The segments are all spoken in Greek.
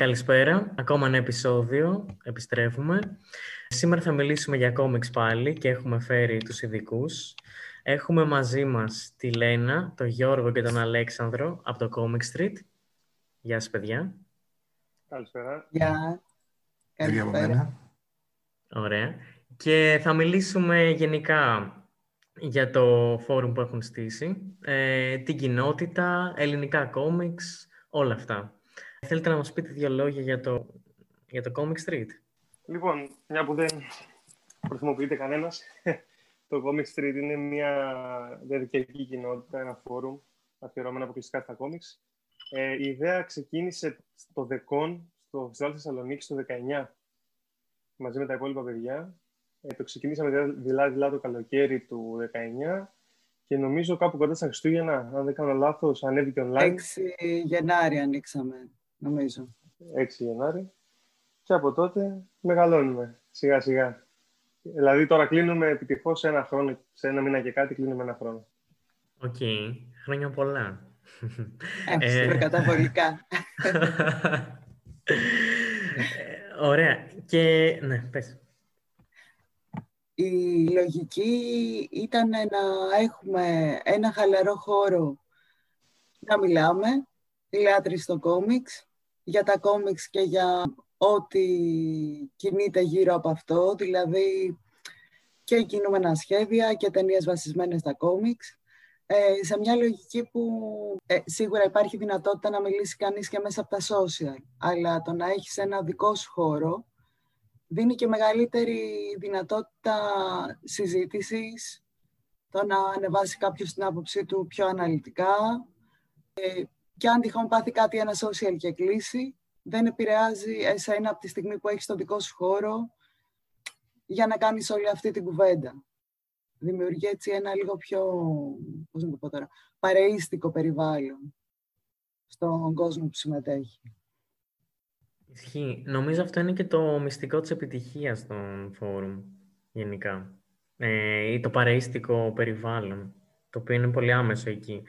καλησπέρα. Ακόμα ένα επεισόδιο. Επιστρέφουμε. Σήμερα θα μιλήσουμε για κόμιξ πάλι και έχουμε φέρει τους ειδικούς. Έχουμε μαζί μας τη Λένα, τον Γιώργο και τον Αλέξανδρο από το Comic Street. Γεια σας, παιδιά. Καλησπέρα. Γεια. Καλησπέρα. Ωραία. Και θα μιλήσουμε γενικά για το φόρουμ που έχουν στήσει, ε, την κοινότητα, ελληνικά κόμιξ, όλα αυτά. Θέλετε να μας πείτε δύο λόγια για το, για το Comic Street; Λοιπόν, μια που δεν χρησιμοποιείται κανένας, το Comic Street είναι μια διαδικτυακή κοινότητα, ένα φόρουμ αφιερωμένο αποκλειστικά στα κόμιξ. Ε, η ιδέα ξεκίνησε στο ΔΕΚΟΝ, στο Φεστιβάλ Θεσσαλονίκης, το 19, μαζί με τα υπόλοιπα παιδιά. Ε, το ξεκινήσαμε δηλαδή το καλοκαίρι του 19 και νομίζω κάπου κοντά στα Χριστούγεννα, αν δεν κάνω λάθος, ανέβηκε online. 6 Γενάρη ανοίξαμε νομίζω. 6 Γενάρη. Και από τότε μεγαλώνουμε σιγά σιγά. Δηλαδή τώρα κλείνουμε επιτυχώς σε ένα χρόνο, σε ένα μήνα και κάτι κλείνουμε ένα χρόνο. OK. Okay. Χρόνια πολλά. Ε, καταβολικά. Ε, ωραία. Και ναι, πες. Η λογική ήταν να έχουμε ένα χαλαρό χώρο να μιλάμε, λάτρη στο κόμιξ, για τα κόμιξ και για ό,τι κινείται γύρω από αυτό, δηλαδή και κινούμενα σχέδια και ταινίες βασισμένες στα κόμιξ. Ε, σε μια λογική που ε, σίγουρα υπάρχει δυνατότητα να μιλήσει κανείς και μέσα από τα social, αλλά το να έχεις ένα δικό σου χώρο δίνει και μεγαλύτερη δυνατότητα συζήτησης, το να ανεβάσει κάποιος την άποψή του πιο αναλυτικά, ε, και αν τυχόν πάθει κάτι ένα social και κλείσει, δεν επηρεάζει εσένα από τη στιγμή που έχεις το δικό σου χώρο για να κάνεις όλη αυτή την κουβέντα. Δημιουργεί έτσι ένα λίγο πιο, πώς να το πω τώρα, παρεΐστικο περιβάλλον στον κόσμο που συμμετέχει. Ισχύει. Νομίζω αυτό είναι και το μυστικό της επιτυχίας των φόρουμ, γενικά. Ε, ή το παρεΐστικο περιβάλλον το οποίο είναι πολύ άμεσο εκεί.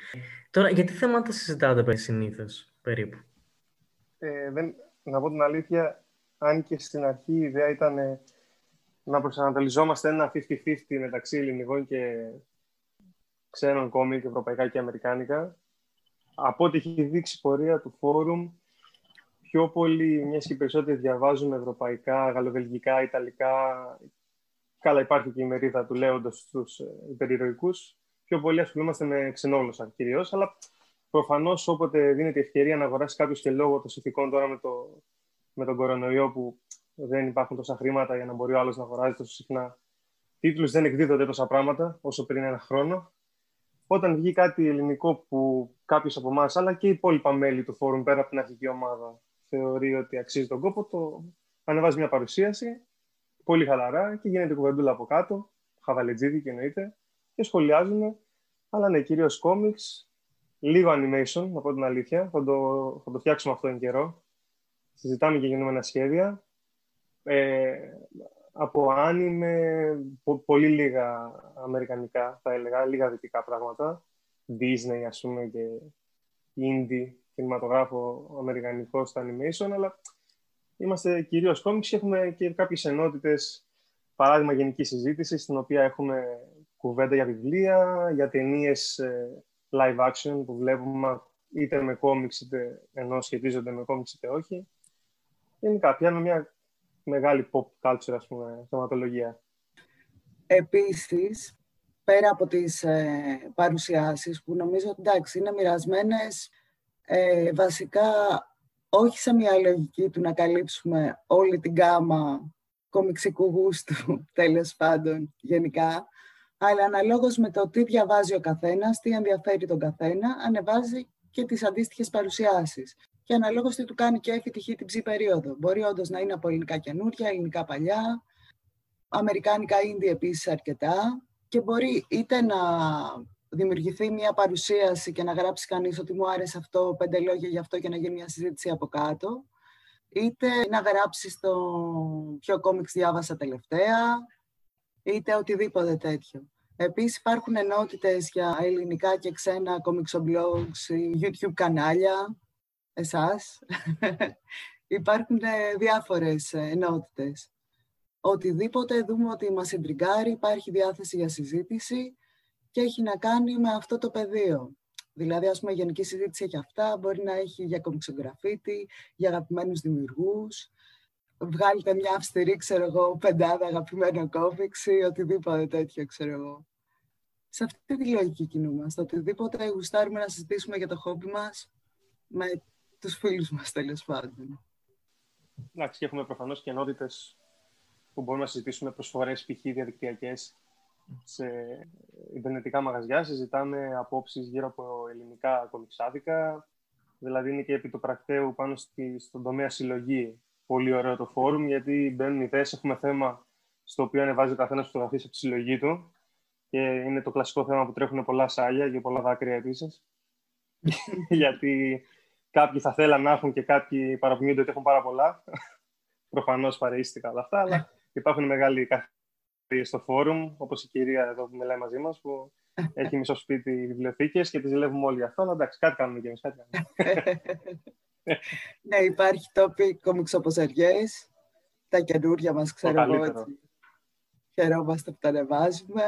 Τώρα, γιατί θέματα συζητάτε συνήθως περίπου; Ε, δεν, να πω την αλήθεια, αν και στην αρχή η ιδέα ήταν ε, να προσανατολιζόμαστε ένα 50-50 μεταξύ ελληνικών και ξένων κόμικ, ευρωπαϊκά και αμερικάνικα. Από ό,τι έχει δείξει η πορεία του φόρουμ, πιο πολύ, μιας και περισσότεροι διαβάζουν ευρωπαϊκά, γαλλοβελγικά, ιταλικά. Καλά, υπάρχει και η μερίδα του λέοντος στους ε, υπερηρωικούς πιο πολύ ασχολούμαστε με ξενόγλωσσα κυρίως, αλλά προφανώς όποτε δίνεται ευκαιρία να αγοράσει κάποιος και λόγω των συνθηκών τώρα με, το, με τον κορονοϊό που δεν υπάρχουν τόσα χρήματα για να μπορεί ο άλλος να αγοράζει τόσο συχνά τίτλους, δεν εκδίδονται τόσα πράγματα όσο πριν ένα χρόνο. Όταν βγει κάτι ελληνικό που κάποιος από εμάς, αλλά και οι υπόλοιπα μέλη του φόρουμ πέρα από την αρχική ομάδα, θεωρεί ότι αξίζει τον κόπο, το ανεβάζει μια παρουσίαση πολύ χαλαρά και γίνεται κουβεντούλα από κάτω, χαβαλετζίδι και εννοείται, και σχολιάζουμε. Αλλά ναι, κυρίως comics, λίγο animation, να πω την αλήθεια. Θα το, θα το φτιάξουμε αυτό εν καιρό. Συζητάμε και γεννούμενα σχέδια. Ε, από άνιμε, πολύ λίγα αμερικανικά, θα έλεγα, λίγα δυτικά πράγματα. Disney, ας πούμε, και indie, κινηματογράφο αμερικανικό στο animation, αλλά είμαστε κυρίως comics και έχουμε και κάποιες ενότητες, παράδειγμα γενική συζήτηση, στην οποία έχουμε κουβέντα για βιβλία, για ταινίες ε, live action που βλέπουμε είτε με κόμιξ είτε ενώ σχετίζονται με κόμιξ είτε όχι. Γενικά, πιάνουμε μια μεγάλη pop culture, ας πούμε, θεματολογία. Επίσης, πέρα από τις ε, παρουσιάσεις που νομίζω ότι εντάξει, είναι μοιρασμένες ε, βασικά όχι σε μια λογική του να καλύψουμε όλη την γάμα κομιξικού γούστου, τέλος πάντων, γενικά, αλλά αναλόγως με το τι διαβάζει ο καθένας, τι ενδιαφέρει τον καθένα, ανεβάζει και τις αντίστοιχες παρουσιάσεις. Και αναλόγως τι του κάνει και έχει τυχή την ψή περίοδο. Μπορεί όντως να είναι από ελληνικά καινούρια, ελληνικά παλιά, αμερικάνικα ίνδι επίσης αρκετά και μπορεί είτε να δημιουργηθεί μια παρουσίαση και να γράψει κανείς ότι μου άρεσε αυτό, πέντε λόγια γι' αυτό και να γίνει μια συζήτηση από κάτω, είτε να γράψει το ποιο κόμιξ διάβασα τελευταία, είτε οτιδήποτε τέτοιο. Επίσης υπάρχουν ενότητες για ελληνικά και ξένα blogs, YouTube κανάλια, εσάς, υπάρχουν ε, διάφορες ε, ενότητες. Οτιδήποτε δούμε ότι μας εντριγκάρει, υπάρχει διάθεση για συζήτηση και έχει να κάνει με αυτό το πεδίο. Δηλαδή, ας πούμε, η γενική συζήτηση έχει αυτά, μπορεί να έχει για κομιξογραφίτη, για αγαπημένους δημιουργούς. Βγάλετε μια αυστηρή, ξέρω εγώ, πεντάδα αγαπημένο κόμιξ ή οτιδήποτε τέτοιο, ξέρω εγώ. Σε αυτή τη λογική κινούμαστε. Οτιδήποτε γουστάρουμε να συζητήσουμε για το χόμπι μας με τους φίλους μας, τέλος πάντων. Εντάξει, και έχουμε προφανώς και ενότητες που μπορούμε να συζητήσουμε προσφορές π.χ. διαδικτυακές σε ιντερνετικά μαγαζιά. Συζητάμε απόψεις γύρω από ελληνικά κομιξάδικα. Δηλαδή είναι και επί του πρακτέου πάνω στη, στον τομέα συλλογή. Πολύ ωραίο το φόρουμ, γιατί μπαίνουν ιδέες, έχουμε θέμα στο οποίο ανεβάζει ο καθένας φωτογραφίες από τη συλλογή του. Και είναι το κλασικό θέμα που τρέχουν πολλά σάλια και πολλά δάκρυα επίσης. γιατί κάποιοι θα θέλαν να έχουν και κάποιοι παραπονιούνται ότι έχουν πάρα πολλά. Προφανώς παρείστηκα όλα αυτά, αλλά υπάρχουν μεγάλοι στο φόρουμ, όπως η κυρία εδώ που μιλάει μαζί μας, που έχει μισό σπίτι βιβλιοθήκες και τις ζηλεύουμε όλοι αυτό. Αλλά εντάξει, κάτι κάνουμε κι εμείς. ναι, υπάρχει τόπι κομιξοποζαριέ. Τα καινούργια μας, ξέρω εγώ. Έτσι. Χαιρόμαστε που τα ανεβάζουμε.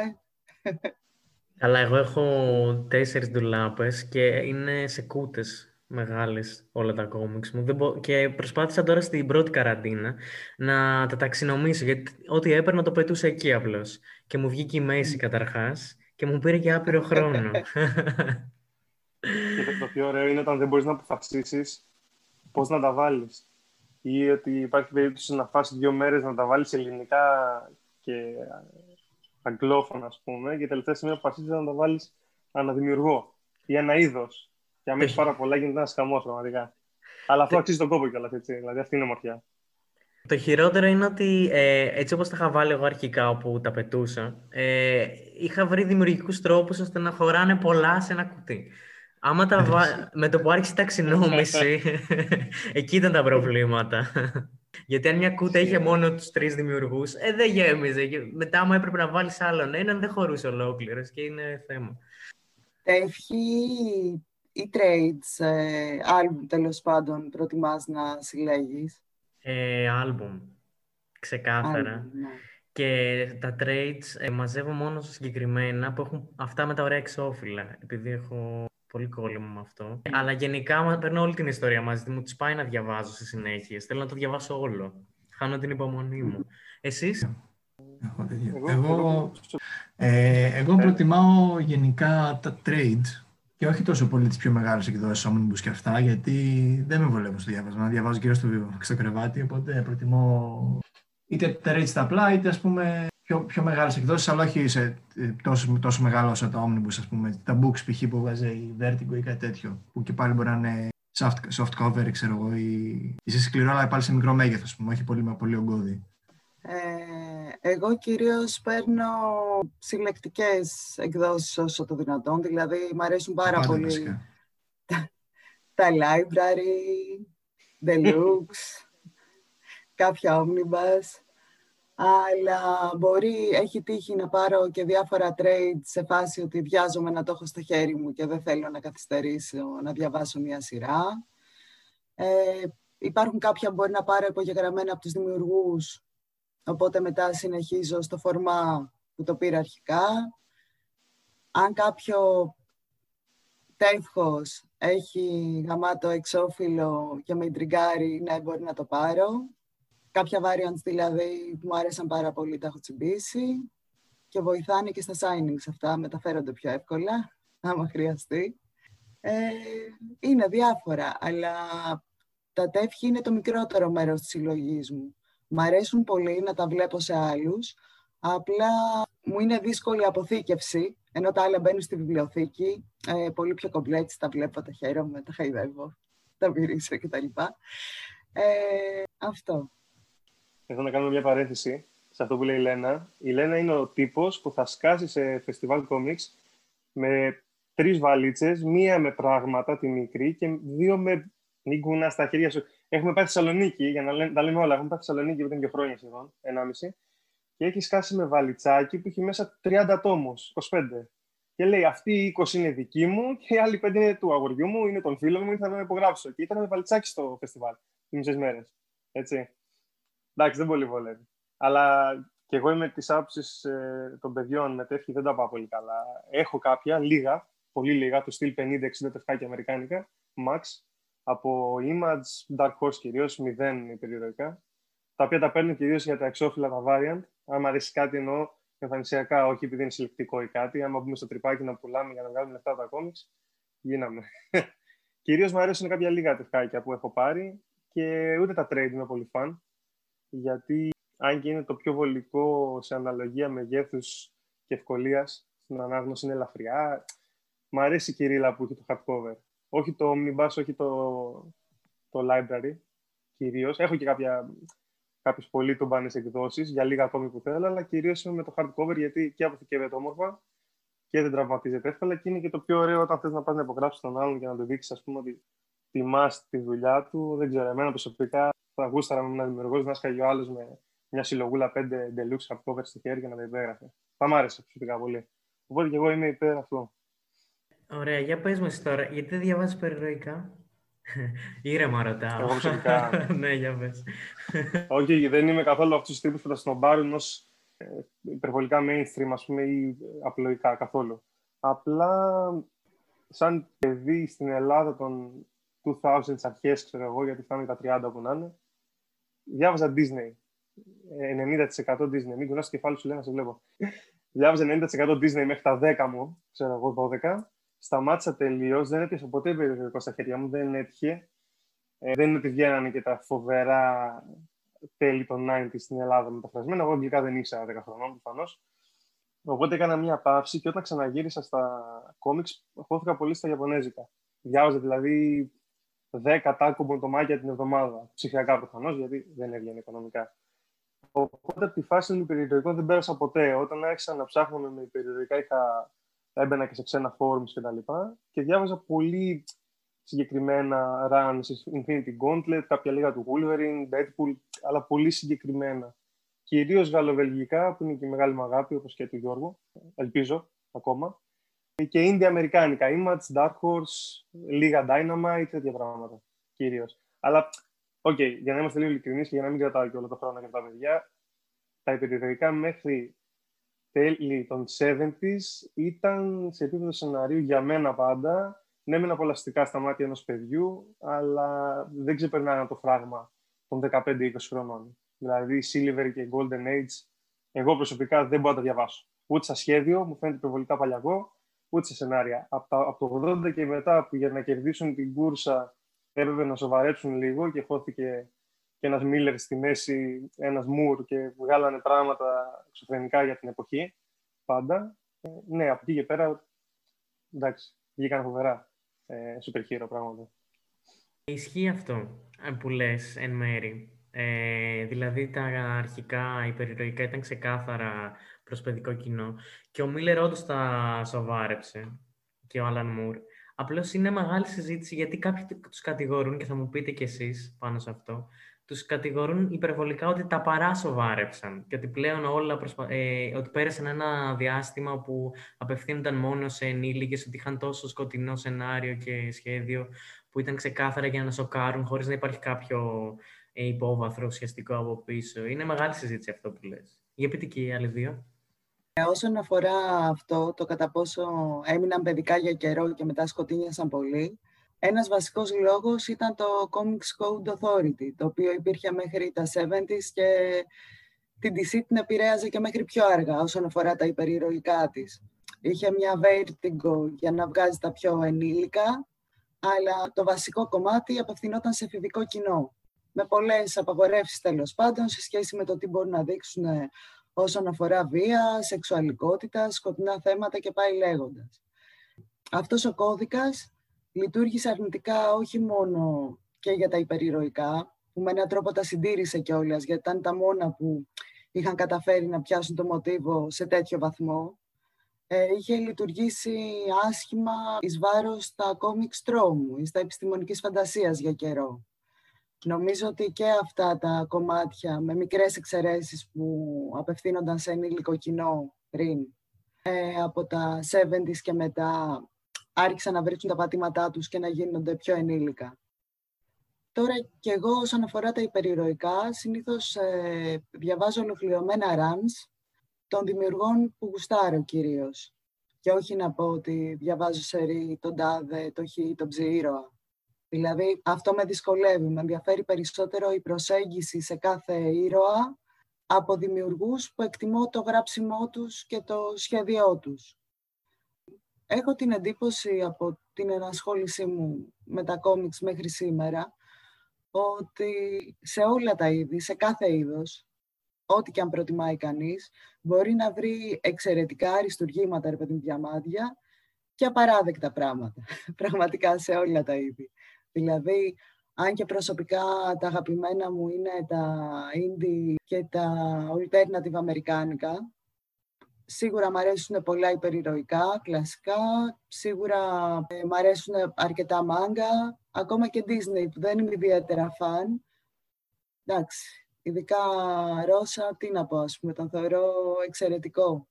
Αλλά εγώ έχω τέσσερις ντουλάπες και είναι σε κούτες μεγάλες όλα τα κόμιξ μου. Δεν Και προσπάθησα τώρα στην πρώτη καραντίνα να τα ταξινομήσω, γιατί ό,τι έπαιρνα το πετούσα εκεί απλώς. Και μου βγήκε η μέση καταρχάς και μου πήρε και άπειρο χρόνο. και το πιο ωραίο είναι όταν δεν μπορείς να αποφασίσεις πώς να τα βάλεις. Ή ότι υπάρχει περίπτωση να φας δύο μέρες να τα βάλεις ελληνικά και αγγλόφωνα, ας πούμε, και τελευταία στιγμή αποφασίσεις να τα βάλεις αναδημιουργό ή ένα είδος και αν έχεις πάρα πολλά, γίνεται ένας χαμός πραγματικά. Αλλά αυτό αξίζει τον κόπο κιόλας, έτσι. Δηλαδή αυτή είναι ομορφιά. Το χειρότερο είναι ότι ε, έτσι όπως τα είχα βάλει εγώ αρχικά όπου τα πετούσα, ε, είχα βρει δημιουργικούς τρόπους ώστε να χωράνε πολλά σε ένα κουτί. Άμα τα βα... με το που άρχισε η ταξινόμηση, εκεί ήταν τα προβλήματα. Γιατί αν μια κούτα είχε μόνο τους τρεις δημιουργούς, ε, δεν γέμιζε. Μετά, άμα έπρεπε να βάλεις άλλον έναν, δεν χωρούσε ολόκληρος και είναι θέμα. Έχει ή trades, ε, album τέλος πάντων, προτιμάς να συλλέγεις; Ε, album, ξεκάθαρα. Ναι. Και τα trades ε, μαζεύω μόνο συγκεκριμένα που έχουν αυτά με τα ωραία εξώφυλλα, επειδή έχω πολύ κόλλημα με αυτό. Αλλά γενικά παίρνω όλη την ιστορία μαζί μου, τις πάει να διαβάζω σε συνέχεια. Θέλω να το διαβάσω όλο. Χάνω την υπομονή μου. Εσείς; Εγώ, εγώ, ε, εγώ προτιμάω γενικά τα trades και όχι τόσο πολύ τις πιο μεγάλες εκδόσεις Omnibus και αυτά, γιατί δεν με βολεύουν στο διάβασμα. Να διαβάζω γύρω στο, στο κρεβάτι, οπότε προτιμώ είτε τα rates τα απλά, είτε ας πούμε πιο, πιο μεγάλες εκδόσεις, αλλά όχι σε, ε, τόσο, τόσο μεγάλο όσο τα Omnibus, ας πούμε, τα books π.χ. που βγάζει η Vertigo ή κάτι τέτοιο, που και πάλι μπορεί να είναι soft, soft cover, ξέρω εγώ, ή, ή σε σκληρό, αλλά πάλι σε μικρό μέγεθος, ας πούμε, όχι πολύ, πολύ ογκώδη. Ε, εγώ κυρίως παίρνω συλλεκτικές εκδόσεις όσο το δυνατόν, δηλαδή μου αρέσουν πάρα πολύ τα, τα library, deluxe, κάποια omnibus, αλλά μπορεί, έχει τύχει να πάρω και διάφορα trade σε φάση ότι βιάζομαι να το έχω στο χέρι μου και δεν θέλω να καθυστερήσω να διαβάσω μια σειρά. Ε, υπάρχουν κάποια που μπορεί να πάρω υπογεγραμμένα από τους δημιουργούς Οπότε μετά συνεχίζω στο φορμά που το πήρα αρχικά. Αν κάποιο τεύχος έχει γαμάτο εξώφυλλο και με ιντριγκάρει, ναι, μπορεί να το πάρω. Κάποια variants δηλαδή που μου άρεσαν πάρα πολύ τα έχω τσιμπήσει και βοηθάνε και στα signings αυτά, μεταφέρονται πιο εύκολα, άμα χρειαστεί. Ε, είναι διάφορα, αλλά τα τεύχη είναι το μικρότερο μέρος της συλλογής μου. Μ' αρέσουν πολύ να τα βλέπω σε άλλους, απλά μου είναι δύσκολη η αποθήκευση, ενώ τα άλλα μπαίνουν στη βιβλιοθήκη, ε, πολύ πιο κομπλέτσι, τα βλέπω, τα χαίρομαι, τα χαϊδεύω, τα μυρίσω κτλ. Ε, αυτό. Εδώ να κάνω μια παρένθεση σε αυτό που λέει η Λένα. Η Λένα είναι ο τύπος που θα σκάσει σε φεστιβάλ κόμιξ με τρεις βαλίτσες, μία με πράγματα, τη μικρή, και δύο με νίγκουνα στα χέρια σου. Έχουμε πάει στη Θεσσαλονίκη, για να λέμε, τα λέμε όλα. Έχουμε πάει στη Θεσσαλονίκη που ήταν δύο χρόνια σχεδόν, ενάμιση. Και έχει σκάσει με βαλιτσάκι που έχει μέσα 30 τόμους, 25. Και λέει: Αυτή η 20 είναι δική μου και οι άλλοι 5 είναι του αγοριού μου, είναι των φίλων μου, θα με υπογράψω. Και ήταν με βαλιτσάκι στο φεστιβάλ. μισές μέρες. Έτσι. Εντάξει, δεν πολύ βολεύει. Αλλά και εγώ είμαι της άποψης ε, των παιδιών με τεύχη, δεν τα πάω πολύ καλά. Έχω κάποια, λίγα, πολύ λίγα, του στυλ 50-60 τεφκάκια αμερικάνικα, max, από Image, Dark Horse κυρίως, μηδέν υπερηρωικά, τα οποία τα παίρνω κυρίως για τα εξώφυλλα, τα variant. Αν μου αρέσει κάτι εννοώ εμφανισιακά, όχι επειδή είναι συλλεκτικό ή κάτι. Άμα μπούμε στο τρυπάκι να πουλάμε για να βγάλουμε λεφτά από τα κόμιξ, γίναμε. κυρίως μου αρέσουν κάποια λίγα τεφκάκια που έχω πάρει και ούτε τα trade είναι πολύ φαν. Γιατί αν και είναι το πιο βολικό σε αναλογία μεγέθους και ευκολίας στην ανάγνωση, είναι ελαφριά. Μ' αρέσει η κυρίλα που έχει το hardcover. Όχι το omnibus, όχι το, το library κυρίως. Έχω και κάποια, κάποιες πολύ τομπάνες εκδόσεις για λίγα ακόμη που θέλω, αλλά κυρίως είμαι με το hardcover γιατί και αποθηκεύεται όμορφα και δεν τραυματίζεται εύκολα και είναι και το πιο ωραίο όταν θες να πας να υπογράψεις τον άλλον και να του δείξεις ας πούμε ότι τιμάς τη δουλειά του. Δεν ξέρω, εμένα προσωπικά θα γούσταρα με ένα δημιουργό να σκάγει ο άλλος με μια συλλογούλα πέντε deluxe hardcover στη χέρια να τα υπέγραφες. Θα μ' άρεσε προσωπικά πολύ. Οπότε και εγώ είμαι υπέρ αυτό. Ωραία, για πες μας τώρα, γιατί δεν διαβάζεις περιρροϊκά. Ήρεμα ρωτάω. Εγώ προσωπικά. ναι, για πες. Όχι, δεν είμαι καθόλου αυτούς τους τύπους που θα σνομπάρουν ως ε, υπερβολικά mainstream, ας πούμε, ή απλοϊκά καθόλου. Απλά, σαν παιδί στην Ελλάδα των 2000 αρχές, ξέρω εγώ, γιατί φτάνει τα 30 που να είναι, διάβαζα Disney. 90% Disney. Μην κουνάς το κεφάλι σου, λέει να σε βλέπω. Διάβαζα 90% Disney μέχρι τα 10 μου, ξέρω εγώ, 12 σταμάτησα τελείως. Δεν έπιασα ποτέ περιοδικό στα χέρια μου, δεν έτυχε. Ε, δεν είναι ότι βγαίνανε και τα φοβερά τέλη των 90 στην Ελλάδα μεταφρασμένα. Εγώ αγγλικά δεν ήξερα 10 χρονών προφανώς. Οπότε έκανα μια παύση και όταν ξαναγύρισα στα κόμιξ, χώθηκα πολύ στα Ιαπωνέζικα. Διάβαζα δηλαδή 10 τάκο μποντομάκια την εβδομάδα. Ψηφιακά προφανώς, γιατί δεν έβγαινε οικονομικά. Οπότε από τη φάση του περιοδικού δεν πέρασα ποτέ. Όταν άρχισα να ψάχνω με περιοδικά, είχα έμπαινα και σε ξένα forums και τα λοιπά και διάβαζα πολύ συγκεκριμένα runs Infinity Gauntlet, κάποια λίγα του Wolverine, Deadpool, αλλά πολύ συγκεκριμένα. Κυρίως γαλλοβελγικά, που είναι και η μεγάλη μου αγάπη, όπως και του Γιώργου, ελπίζω ακόμα. Και indie Αμερικάνικα, Image, Dark Horse, λίγα Dynamite, τέτοια πράγματα, κυρίως. Αλλά, OK, okay, για να είμαστε λίγο ειλικρινείς και για να μην κρατάω και όλο το χρόνο για τα παιδιά, τα υπερηρωικά μέχρι τέλη των 70s ήταν σε επίπεδο σενάριου για μένα πάντα. Ναι, μεν απολαυστικά στα μάτια ενός παιδιού, αλλά δεν ξεπερνάνε το φράγμα των 15-20 χρονών. Δηλαδή, Silver και Golden Age, εγώ προσωπικά δεν μπορώ να τα διαβάσω. Ούτε σαν σχέδιο, μου φαίνεται υπερβολικά παλιακό, ούτε σε σενάρια. Από, από το 80 και μετά, που για να κερδίσουν την κούρσα έπρεπε να σοβαρέψουν λίγο και χώθηκε και ένας Μίλλερ στη μέση, ένας Μουρ και βγάλανε πράγματα εξωφρενικά για την εποχή, πάντα. Ε, ναι, από εκεί και πέρα, εντάξει, βγήκαν φοβερά ε, super hero πράγματα. Ισχύει αυτό ε, που λες εν μέρη. Ε, δηλαδή τα αρχικά υπερηρωικά ήταν ξεκάθαρα προς παιδικό κοινό και ο Μίλλερ όντως τα σοβάρεψε και ο Άλαν Μουρ. Απλώς είναι μεγάλη συζήτηση γιατί κάποιοι τους κατηγορούν και θα μου πείτε κι εσείς πάνω σε αυτό τους κατηγορούν υπερβολικά ότι τα παράσοβάρεψαν και ότι πλέον όλα προσπα... ε, ότι πέρασαν ένα διάστημα που απευθύνονταν μόνο σε ενήλικες, ότι είχαν τόσο σκοτεινό σενάριο και σχέδιο που ήταν ξεκάθαρα για να σοκάρουν χωρίς να υπάρχει κάποιο ε, υπόβαθρο ουσιαστικό από πίσω. Είναι μεγάλη συζήτηση αυτό που λες. Για πείτε και οι άλλοι δύο. Ε, όσον αφορά αυτό, το κατά πόσο έμειναν παιδικά για καιρό και μετά σκοτίνιασαν πολύ, ένας βασικός λόγος ήταν το Comics Code Authority, το οποίο υπήρχε μέχρι τα 70s και την DC την επηρέαζε και μέχρι πιο αργά όσον αφορά τα υπερηρωικά της. Είχε μια vertigo για να βγάζει τα πιο ενήλικα, αλλά το βασικό κομμάτι απευθυνόταν σε εφηβικό κοινό. Με πολλές απαγορεύσεις τέλος πάντων σε σχέση με το τι μπορούν να δείξουν όσον αφορά βία, σεξουαλικότητα, σκοτεινά θέματα και πάει λέγοντας. Αυτός ο κώδικας λειτουργήσε αρνητικά όχι μόνο και για τα υπερηρωικά, που με έναν τρόπο τα συντήρησε κιόλας, γιατί ήταν τα μόνα που είχαν καταφέρει να πιάσουν το μοτίβο σε τέτοιο βαθμό. Ε, είχε λειτουργήσει άσχημα εις βάρος στα κόμικ τρόμου ή στα επιστημονικής φαντασίας για καιρό. Νομίζω ότι και αυτά τα κομμάτια με μικρές εξαιρέσεις που απευθύνονταν σε ενήλικο κοινό πριν ε, από τα 70s και μετά άρχισαν να βρίσκουν τα πατήματά τους και να γίνονται πιο ενήλικα. Τώρα και εγώ όσον αφορά τα υπερηρωικά, συνήθως ε, διαβάζω ολοκληρωμένα runs των δημιουργών που γουστάρω κυρίως. Και όχι να πω ότι διαβάζω σερί τον τάδε, το χ, τον ψήρωα. Δηλαδή αυτό με δυσκολεύει. Με ενδιαφέρει περισσότερο η προσέγγιση σε κάθε ήρωα από δημιουργούς που εκτιμώ το γράψιμό τους και το σχέδιό τους. Έχω την εντύπωση από την ενασχόλησή μου με τα κόμιξ μέχρι σήμερα ότι σε όλα τα είδη, σε κάθε είδος, ό,τι και αν προτιμάει κανείς, μπορεί να βρει εξαιρετικά αριστουργήματα, ρε παιδί διαμάντια και απαράδεκτα πράγματα, πραγματικά σε όλα τα είδη. Δηλαδή, αν και προσωπικά τα αγαπημένα μου είναι τα indie και τα alternative αμερικάνικα, Σίγουρα μου αρέσουν πολλά υπερηρωικά, κλασικά. Σίγουρα ε, μου αρέσουν αρκετά μάγκα. Ακόμα και Disney, που δεν είμαι ιδιαίτερα φαν. Εντάξει, ειδικά Ρώσα, τι να πω, ας πούμε, τον θεωρώ εξαιρετικό.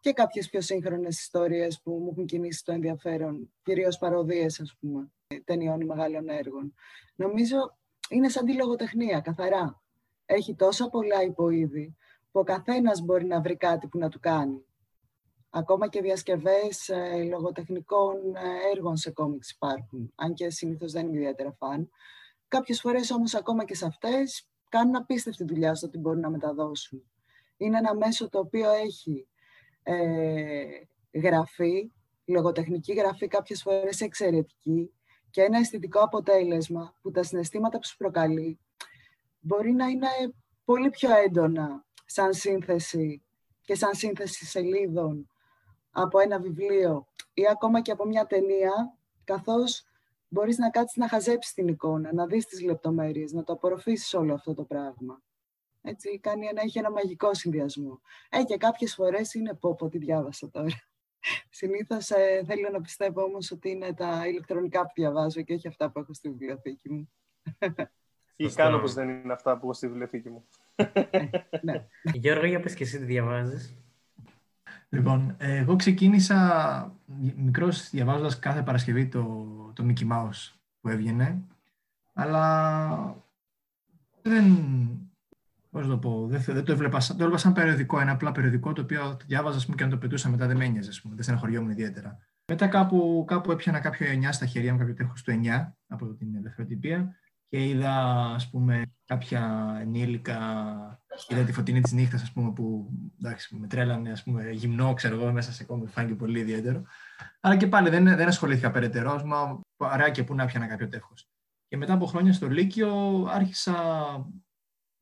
Και κάποιες πιο σύγχρονες ιστορίες που μου έχουν κινήσει το ενδιαφέρον, κυρίως παροδίες, ας πούμε, ταινιών ή μεγάλων έργων. Νομίζω είναι σαν τη λογοτεχνία, καθαρά. Έχει τόσα πολλά υποείδη που ο καθένας μπορεί να βρει κάτι που να του κάνει. Ακόμα και διασκευές ε, λογοτεχνικών ε, έργων σε κόμιξ υπάρχουν, αν και συνήθως δεν είμαι ιδιαίτερα φαν. Κάποιες φορές όμως ακόμα και σε αυτές κάνουν απίστευτη δουλειά στο ότι μπορούν να μεταδώσουν. Είναι ένα μέσο το οποίο έχει ε, γραφή, λογοτεχνική γραφή κάποιες φορές εξαιρετική και ένα αισθητικό αποτέλεσμα που τα συναισθήματα που σου προκαλεί μπορεί να είναι πολύ πιο έντονα σαν σύνθεση και σαν σύνθεση σελίδων από ένα βιβλίο ή ακόμα και από μια ταινία, καθώς μπορείς να κάτσεις να χαζέψεις την εικόνα, να δεις τις λεπτομέρειες, να το απορροφήσεις όλο αυτό το πράγμα. Έτσι, κάνει ένα, έχει ένα μαγικό συνδυασμό. Ε, και κάποιες φορές είναι πω, πω, τι διάβασα τώρα. Συνήθως ε, θέλω να πιστεύω όμως ότι είναι τα ηλεκτρονικά που διαβάζω και όχι αυτά που έχω στη βιβλιοθήκη μου. Ή κάνω πως δεν είναι αυτά που έχω στη βιβλιοθήκη μου. ναι. Γιώργο, για πες και εσύ τι διαβάζεις. Λοιπόν, εγώ ξεκίνησα μικρός διαβάζοντας κάθε Παρασκευή το, το Mickey Mouse που έβγαινε, αλλά δεν, πώς το πω, δεν, δεν το έβλεπα, το έβλεπα σαν περιοδικό, ένα απλά περιοδικό το οποίο διάβαζα πούμε, και αν το πετούσα μετά δεν με ένοιαζε, δεν στεναχωριόμουν ιδιαίτερα. Μετά κάπου, κάπου έπιανα κάποιο 9 στα χέρια μου, κάποιο τέχος του 9 από την ελευθεροτυπία και είδα ας πούμε κάποια ενήλικα, είδα τη φωτεινή της νύχτας ας πούμε που εντάξει, με τρέλανε ας πούμε γυμνό ξέρω εγώ μέσα σε κόμμα φάνηκε πολύ ιδιαίτερο αλλά και πάλι δεν, δεν ασχολήθηκα περαιτέρω μα παρά και που να πιάνα κάποιο τεύχος. Και μετά από χρόνια στο Λύκειο άρχισα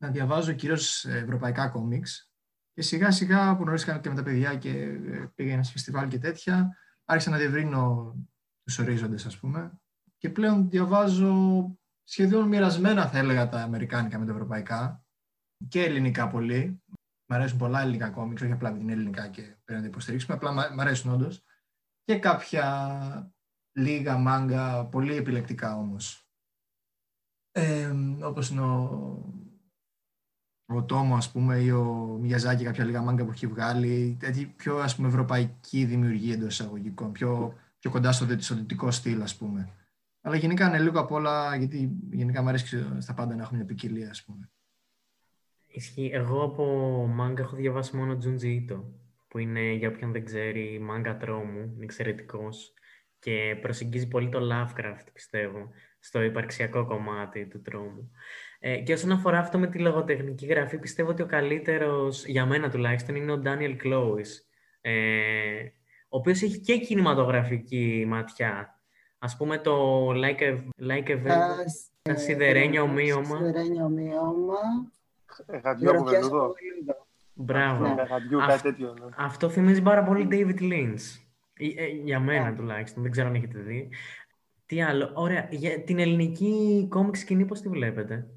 να διαβάζω κυρίως ευρωπαϊκά κόμιξ και σιγά σιγά που γνωρίστηκα και με τα παιδιά και ε, πήγα σε φεστιβάλ και τέτοια άρχισα να διευρύνω τους ορίζοντες ας πούμε και πλέον διαβάζω σχεδόν μοιρασμένα θα έλεγα τα αμερικάνικα με τα ευρωπαϊκά και ελληνικά πολύ. Μ' αρέσουν πολλά ελληνικά κόμιξ, όχι απλά την ελληνικά και πρέπει να τα υποστηρίξουμε, απλά μ' αρέσουν όντως. Και κάποια λίγα μάγκα, πολύ επιλεκτικά όμως. Ε, όπως είναι ο, ο Τόμο, ας πούμε, ή ο Μιαζάκη, κάποια λίγα μάγκα που έχει βγάλει, τέτοι πιο ας πούμε, ευρωπαϊκή δημιουργία εντός εισαγωγικών, πιο, πιο κοντά στο δυτικό στυλ, ας πούμε. Αλλά γενικά είναι λίγο απ' όλα, γιατί γενικά μου αρέσει στα πάντα να έχουμε μια ποικιλία, ας πούμε. Ισχύει. Εγώ από μάγκα έχω διαβάσει μόνο Junji Ito, που είναι, για όποιον δεν ξέρει, μάγκα τρόμου, είναι εξαιρετικός και προσεγγίζει πολύ το Lovecraft, πιστεύω, στο υπαρξιακό κομμάτι του τρόμου. Ε, και όσον αφορά αυτό με τη λογοτεχνική γραφή, πιστεύω ότι ο καλύτερος, για μένα τουλάχιστον, είναι ο Daniel Clowes, ε, ο οποίος έχει και κινηματογραφική ματιά Ας πούμε το Like a, like a τα σιδερένια ομοίωμα. Σιδερένια ομοίωμα. Γαντιό από βελούδο. Μπράβο. Ναι, ναι. Αυτό θυμίζει πάρα πολύ David Lynch. Ε, για μένα ναι. τουλάχιστον. Δεν ξέρω αν έχετε δει. Τι άλλο. Ωραία. Για την ελληνική κόμικ σκηνή πώς τη βλέπετε;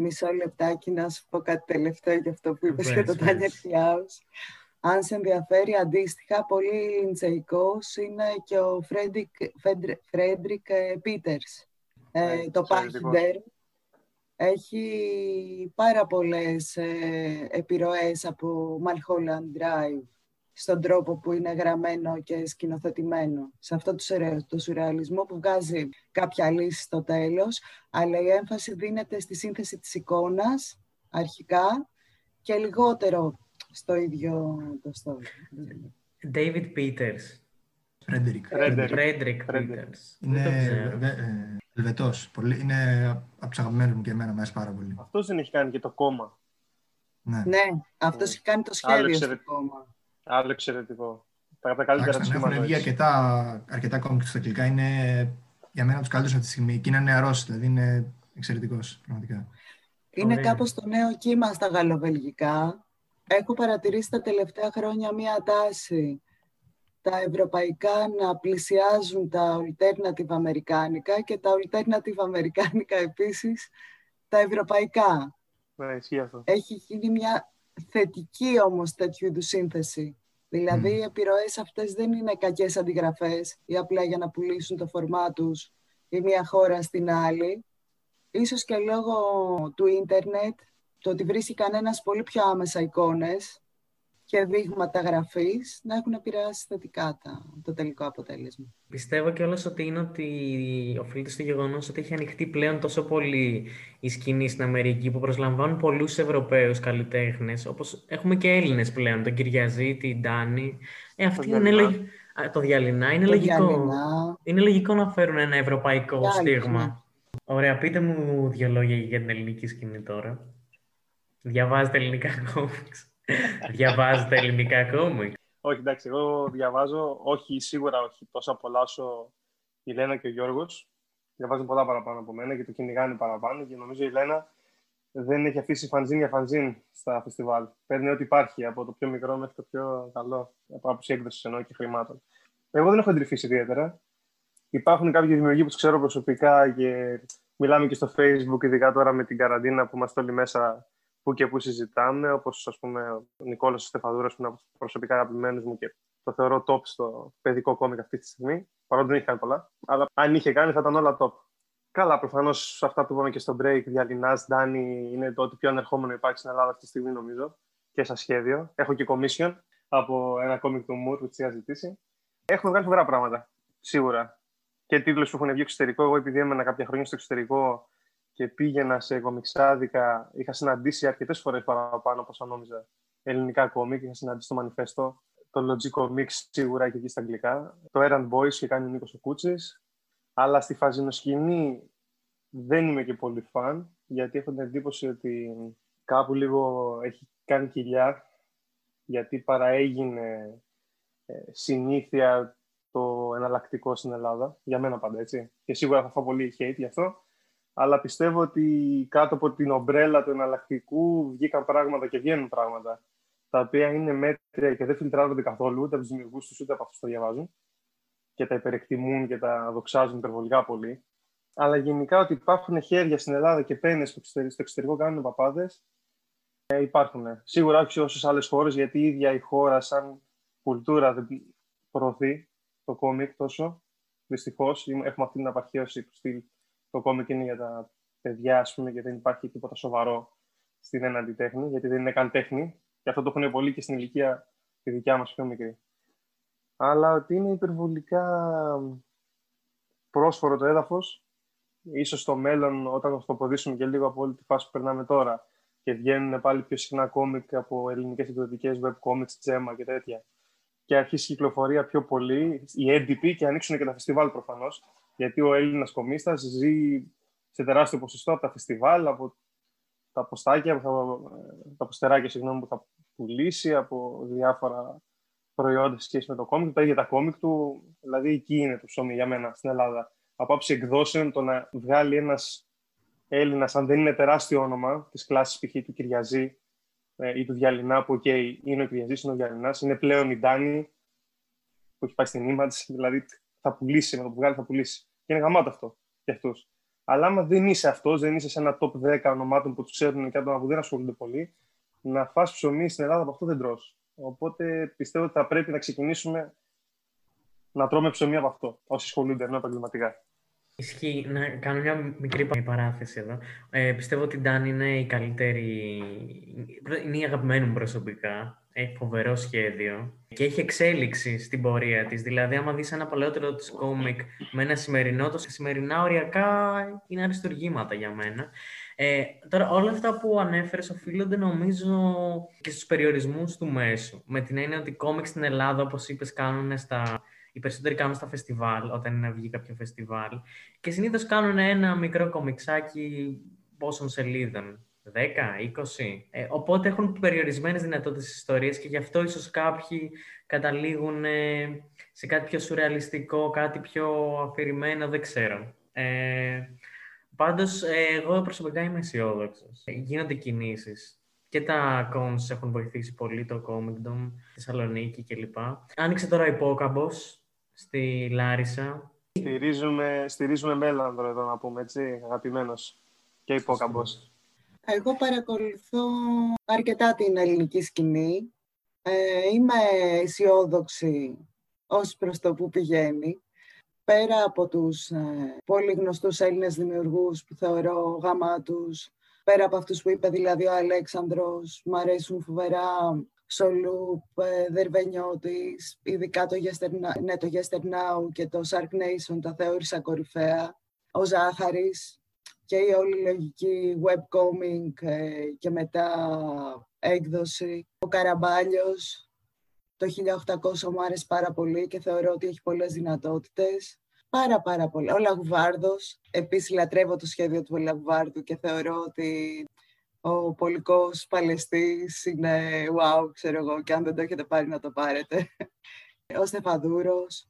Μισό λεπτάκι να σου πω κάτι τελευταίο για αυτό που είπες για τον Τάνιελ Κλάους. Αν σε ενδιαφέρει αντίστοιχα, πολύ λιντσεϊκός είναι και ο Φρέντρικ Πίτερς. Ε, ε, το Πάχιντερ έχει πάρα πολλές ε, επιρροές από Mulholland Drive στον τρόπο που είναι γραμμένο και σκηνοθετημένο. Σε αυτό το, το σουρεαλισμό που βγάζει κάποια λύση στο τέλος, αλλά η έμφαση δίνεται στη σύνθεση της εικόνας αρχικά και λιγότερο στο ίδιο το story. David Peters. Frederick. Frederick Peters. Είναι Ελβετός. Είναι από τους αγαπημένους μου και εμένα, μου πάρα πολύ. Αυτός δεν έχει κάνει και το κόμμα. Ναι, ναι αυτός έχει κάνει το σχέδιο στο κόμμα. Άλλο εξαιρετικό. Τα, τα καλύτερα του Έχουν βγει αρκετά, αρκετά κόμικ στα αγγλικά. Είναι για μένα τους καλύτερους αυτή τη στιγμή. Και είναι νεαρός, δηλαδή είναι εξαιρετικός πραγματικά. Είναι κάπως το νέο κύμα στα γαλλοβελγικά. Έχω παρατηρήσει τα τελευταία χρόνια μία τάση τα ευρωπαϊκά να πλησιάζουν τα alternative αμερικάνικα και τα alternative αμερικάνικα επίσης τα ευρωπαϊκά. Ναι, αυτό. Έχει γίνει μια θετική όμως τέτοιου είδους σύνθεση. Δηλαδή, οι επιρροές αυτές δεν είναι κακές αντιγραφές ή απλά για να πουλήσουν το φορμά τους η μία χώρα στην άλλη. Ίσως και λόγω του ίντερνετ, το ότι βρίσκει κανένας πολύ πιο άμεσα εικόνες και δείγματα γραφής να έχουν επηρεάσει θετικά το τελικό αποτέλεσμα. Πιστεύω και όλος ότι είναι ότι οφείλεται στο γεγονός ότι έχει ανοιχτεί πλέον τόσο πολύ η σκηνή στην Αμερική που προσλαμβάνουν πολλούς Ευρωπαίους καλλιτέχνες, όπως έχουμε και Έλληνες πλέον, τον Κυριαζή, την Ντάνη. Ε, αυτή το είναι λογικό. Το διαλυνά είναι λογικό. Είναι λογικό να φέρουν ένα ευρωπαϊκό στίγμα. Ωραία, πείτε μου δύο λόγια για την ελληνική σκηνή τώρα. Διαβάζετε ελληνικά κόμιξ. Διαβάζετε ελληνικά κόμικ. Όχι, εντάξει, εγώ διαβάζω, όχι, σίγουρα όχι τόσα πολλά όσο η Λένα και ο Γιώργος. Διαβάζουν πολλά παραπάνω από μένα και το κυνηγάνε παραπάνω και νομίζω η Λένα δεν έχει αφήσει φανζίν για φανζίν στα φεστιβάλ. Παίρνει ό,τι υπάρχει, από το πιο μικρό μέχρι το πιο καλό, από άποψη έκδοσης ενώ και χρημάτων. Εγώ δεν έχω εντρυφήσει ιδιαίτερα. Υπάρχουν κάποιοι δημιουργοί που τους ξέρω προσωπικά και μιλάμε και στο Facebook, ειδικά τώρα με την καραντίνα που είμαστε όλοι μέσα που και που συζητάμε, όπως ας πούμε ο Νικόλας Στεφαδούρας που είναι από προσωπικά αγαπημένους μου και το θεωρώ top στο παιδικό κόμικ αυτή τη στιγμή, παρότι δεν έχει κάνει πολλά, αλλά αν είχε κάνει θα ήταν όλα top. Καλά, προφανώς αυτά που είπαμε και στο break, Διαλυνά, Ντάνι, είναι το ότι πιο ανερχόμενο υπάρχει στην Ελλάδα αυτή τη στιγμή, νομίζω, και σαν σχέδιο. Έχω και commission από ένα κόμικ του Μουρ που τη είχα ζητήσει. Έχουν βγάλει φοβερά πράγματα, σίγουρα. Και τίτλους που έχουν βγει εξωτερικό. Εγώ, επειδή έμενα κάποια χρόνια στο εξωτερικό, και πήγαινα σε κομιξάδικα. Είχα συναντήσει αρκετές φορές παραπάνω από όσα νόμιζα ελληνικά κόμικ. Είχα συναντήσει το Μανιφέστο, το Logic Comics σίγουρα και εκεί στα αγγλικά. Το Errand Boys και κάνει ο Νίκος Κούτσης. Αλλά στη φαζινοσκηνή δεν είμαι και πολύ φαν, γιατί έχω την εντύπωση ότι κάπου λίγο έχει κάνει κοιλιά, γιατί παραέγινε ε, συνήθεια το εναλλακτικό στην Ελλάδα. Για μένα πάντα, έτσι. Και σίγουρα θα φάω πολύ hate γι' αυτό αλλά πιστεύω ότι κάτω από την ομπρέλα του εναλλακτικού βγήκαν πράγματα και βγαίνουν πράγματα τα οποία είναι μέτρια και δεν φιλτράρονται καθόλου ούτε από τους δημιουργούς τους ούτε από αυτούς που τα διαβάζουν και τα υπερεκτιμούν και τα δοξάζουν υπερβολικά πολύ. Αλλά γενικά ότι υπάρχουν χέρια στην Ελλάδα και πένες στο, στο εξωτερικό κάνουν παπάδες, ε, υπάρχουν. Σίγουρα όχι όσες άλλες χώρες, γιατί η ίδια η χώρα, σαν κουλτούρα, δεν προωθεί το κόμικ τόσο. Δυστυχώς έχουμε αυτή την απαρχαίωση του στυλ το κόμικ είναι για τα παιδιά, ας πούμε, και δεν υπάρχει τίποτα σοβαρό στην έναντι τέχνη, γιατί δεν είναι καν τέχνη. Και αυτό το έχουν πολύ και στην ηλικία τη δικιά μας πιο μικρή. Αλλά ότι είναι υπερβολικά πρόσφορο το έδαφος, ίσως στο μέλλον όταν αυτοποδήσουμε και λίγο από όλη τη φάση που περνάμε τώρα και βγαίνουν πάλι πιο συχνά κόμικ από ελληνικές εκδοτικές web comics, τζέμα και τέτοια και αρχίσει η κυκλοφορία πιο πολύ, η έντυπη και ανοίξουν και τα φεστιβάλ προφανώς, γιατί ο Έλληνας κομίστα ζει σε τεράστιο ποσοστό από τα φεστιβάλ, από τα ποστάκια, τα ποστεράκια συγγνώμη, που θα πουλήσει, από διάφορα προϊόντα σε σχέση με το κόμικ, τα ίδια τα κόμικ του. Δηλαδή, εκεί είναι το ψωμί για μένα στην Ελλάδα. Από άψη εκδόσεων, το να βγάλει ένας Έλληνας, αν δεν είναι τεράστιο όνομα της κλάσης π.χ. του Κυριαζή ε, ή του Διαλυνά, που okay, είναι ο Κυριαζής, είναι ο Διαλυνάς, είναι πλέον η Ντάνη που έχει πάει στην Image, δηλαδή θα πουλήσει, με το που βγάλει θα πουλήσει. Και είναι γαμάτο αυτό για αυτούς. Αλλά άμα δεν είσαι αυτός, δεν είσαι σε ένα top 10 ονομάτων που τους ξέρουν και άτομα που δεν ασχολούνται πολύ, να φας ψωμί στην Ελλάδα από αυτό δεν τρως. Οπότε πιστεύω ότι θα πρέπει να ξεκινήσουμε να τρώμε ψωμί από αυτό, όσοι ασχολούνται ενώ επαγγελματικά. Ισχύει. Να κάνω μια μικρή παράθεση εδώ. Ε, πιστεύω ότι η Ντάν είναι η καλύτερη, είναι η αγαπημένη μου προσωπικά. Έχει φοβερό σχέδιο και έχει εξέλιξη στην πορεία της. Δηλαδή, άμα δεις ένα παλαιότερο της κόμικ με ένα σημερινό, το σημερινά οριακά είναι αριστουργήματα για μένα. Ε, τώρα, όλα αυτά που ανέφερες οφείλονται νομίζω και στους περιορισμούς του μέσου. Με την έννοια ότι οι κόμικ στην Ελλάδα, όπως είπες, κάνουν στα οι περισσότεροι κάνουν στα φεστιβάλ, όταν είναι να βγει κάποιο φεστιβάλ. Και συνήθως κάνουν ένα μικρό κομιξάκι πόσων σελίδων. 10, 20. Ε, οπότε έχουν περιορισμένες δυνατότητες ιστορίες και γι' αυτό ίσως κάποιοι καταλήγουν ε, σε κάτι πιο σουρεαλιστικό, κάτι πιο αφηρημένο, δεν ξέρω. Ε, πάντως, ε, εγώ προσωπικά είμαι αισιόδοξο. Ε, γίνονται κινήσεις. Και τα cons έχουν βοηθήσει πολύ, το Comicdom, Θεσσαλονίκη κλπ. Άνοιξε τώρα υπόκαμπος στη Λάρισα. Στηρίζουμε, στηρίζουμε Μέλανδρο εδώ να πούμε, έτσι, αγαπημένος και υπόκαμπος. Εγώ παρακολουθώ αρκετά την ελληνική σκηνή. Ε, είμαι αισιόδοξη ως προς το που πηγαίνει. Πέρα από τους ε, πολύ γνωστούς Έλληνες δημιουργούς που θεωρώ γαμάτους, πέρα από αυτούς που είπε δηλαδή ο Αλέξανδρος, μου αρέσουν φοβερά Σολούπ, Δερβενιώτης, ειδικά το Yesterday, ναι, το Yesterday και το Shark Nation τα θεώρησα κορυφαία. Ο Ζάχαρης και η όλη λογική webcomic ε, και μετά έκδοση. Ο Καραμπάλιος, το 1800 μου άρεσε πάρα πολύ και θεωρώ ότι έχει πολλές δυνατότητες. Πάρα πάρα πολύ. Ο Λαγουβάρδος, επίσης λατρεύω το σχέδιο του Λαγουβάρδου και θεωρώ ότι ο πολικός παλαιστής είναι wow, ξέρω εγώ, και αν δεν το έχετε πάρει να το πάρετε. Ο Στεφαδούρος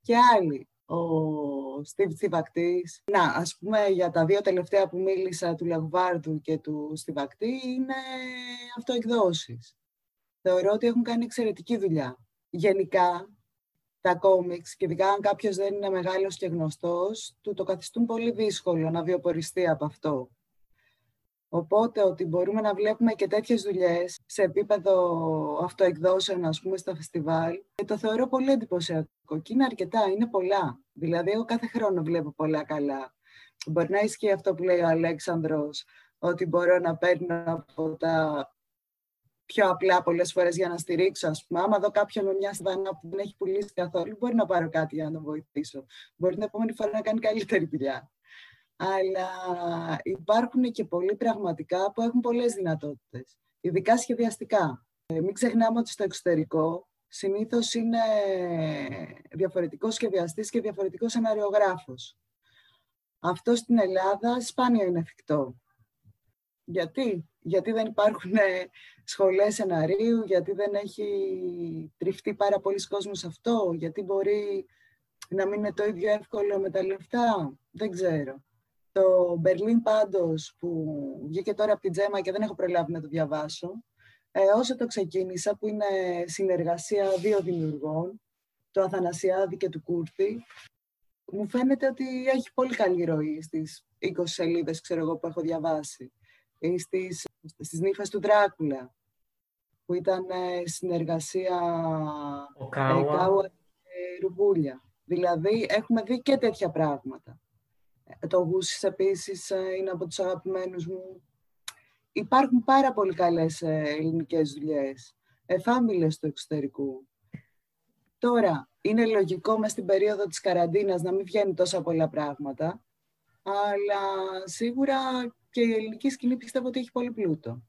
και άλλοι. Ο Στίβ Τσιβακτής. Να, ας πούμε για τα δύο τελευταία που μίλησα του Λαγβάρδου και του Στιβακτή είναι αυτοεκδόσεις. Θεωρώ ότι έχουν κάνει εξαιρετική δουλειά. Γενικά, τα κόμιξ, και ειδικά αν κάποιος δεν είναι μεγάλος και γνωστός, του το καθιστούν πολύ δύσκολο να βιοποριστεί από αυτό. Οπότε ότι μπορούμε να βλέπουμε και τέτοιες δουλειές σε επίπεδο αυτοεκδόσεων, ας πούμε, στα φεστιβάλ, και το θεωρώ πολύ εντυπωσιακό. Και είναι αρκετά, είναι πολλά. Δηλαδή, εγώ κάθε χρόνο βλέπω πολλά καλά. Μπορεί να ισχύει αυτό που λέει ο Αλέξανδρος, ότι μπορώ να παίρνω από τα πιο απλά πολλές φορές για να στηρίξω, ας πούμε. Άμα δω κάποιον με μια στιβανά που δεν έχει πουλήσει καθόλου, μπορεί να πάρω κάτι για να τον βοηθήσω. Μπορεί την επόμενη φορά να κάνει καλύτερη δουλειά αλλά υπάρχουν και πολλοί πραγματικά που έχουν πολλές δυνατότητες, ειδικά σχεδιαστικά. Ε, μην ξεχνάμε ότι στο εξωτερικό συνήθως είναι διαφορετικός σχεδιαστής και διαφορετικός σεναριογράφος. Αυτό στην Ελλάδα σπάνια είναι εφικτό. Γιατί; Γιατί δεν υπάρχουν σχολές σεναρίου, γιατί δεν έχει τριφτεί πάρα πολλοί κόσμος αυτό, γιατί μπορεί να μην είναι το ίδιο εύκολο με τα λεφτά. Δεν ξέρω. Το Berlin πάντως που βγήκε τώρα από την Τζέμα και δεν έχω προλάβει να το διαβάσω, ε, όσο το ξεκίνησα, που είναι συνεργασία δύο δημιουργών, του Αθανασιάδη και του Κούρτη, μου φαίνεται ότι έχει πολύ καλή ροή στις 20 σελίδες, ξέρω εγώ, που έχω διαβάσει. Ή στις, στις νύφες του Δράκουλα, που ήταν ε, συνεργασία Ο Κάουα. Ε, και Ρουμπούλια. Δηλαδή, έχουμε δει και τέτοια πράγματα. Το Γούσης επίσης ε, είναι από τους αγαπημένους μου. Υπάρχουν πάρα πολύ καλές ε, ελληνικές δουλειές, εφάμιλες του εξωτερικού. Τώρα, είναι λογικό μες στην περίοδο της καραντίνας να μην βγαίνουν τόσα πολλά πράγματα, αλλά σίγουρα και η ελληνική σκηνή πιστεύω ότι έχει πολύ πλούτο.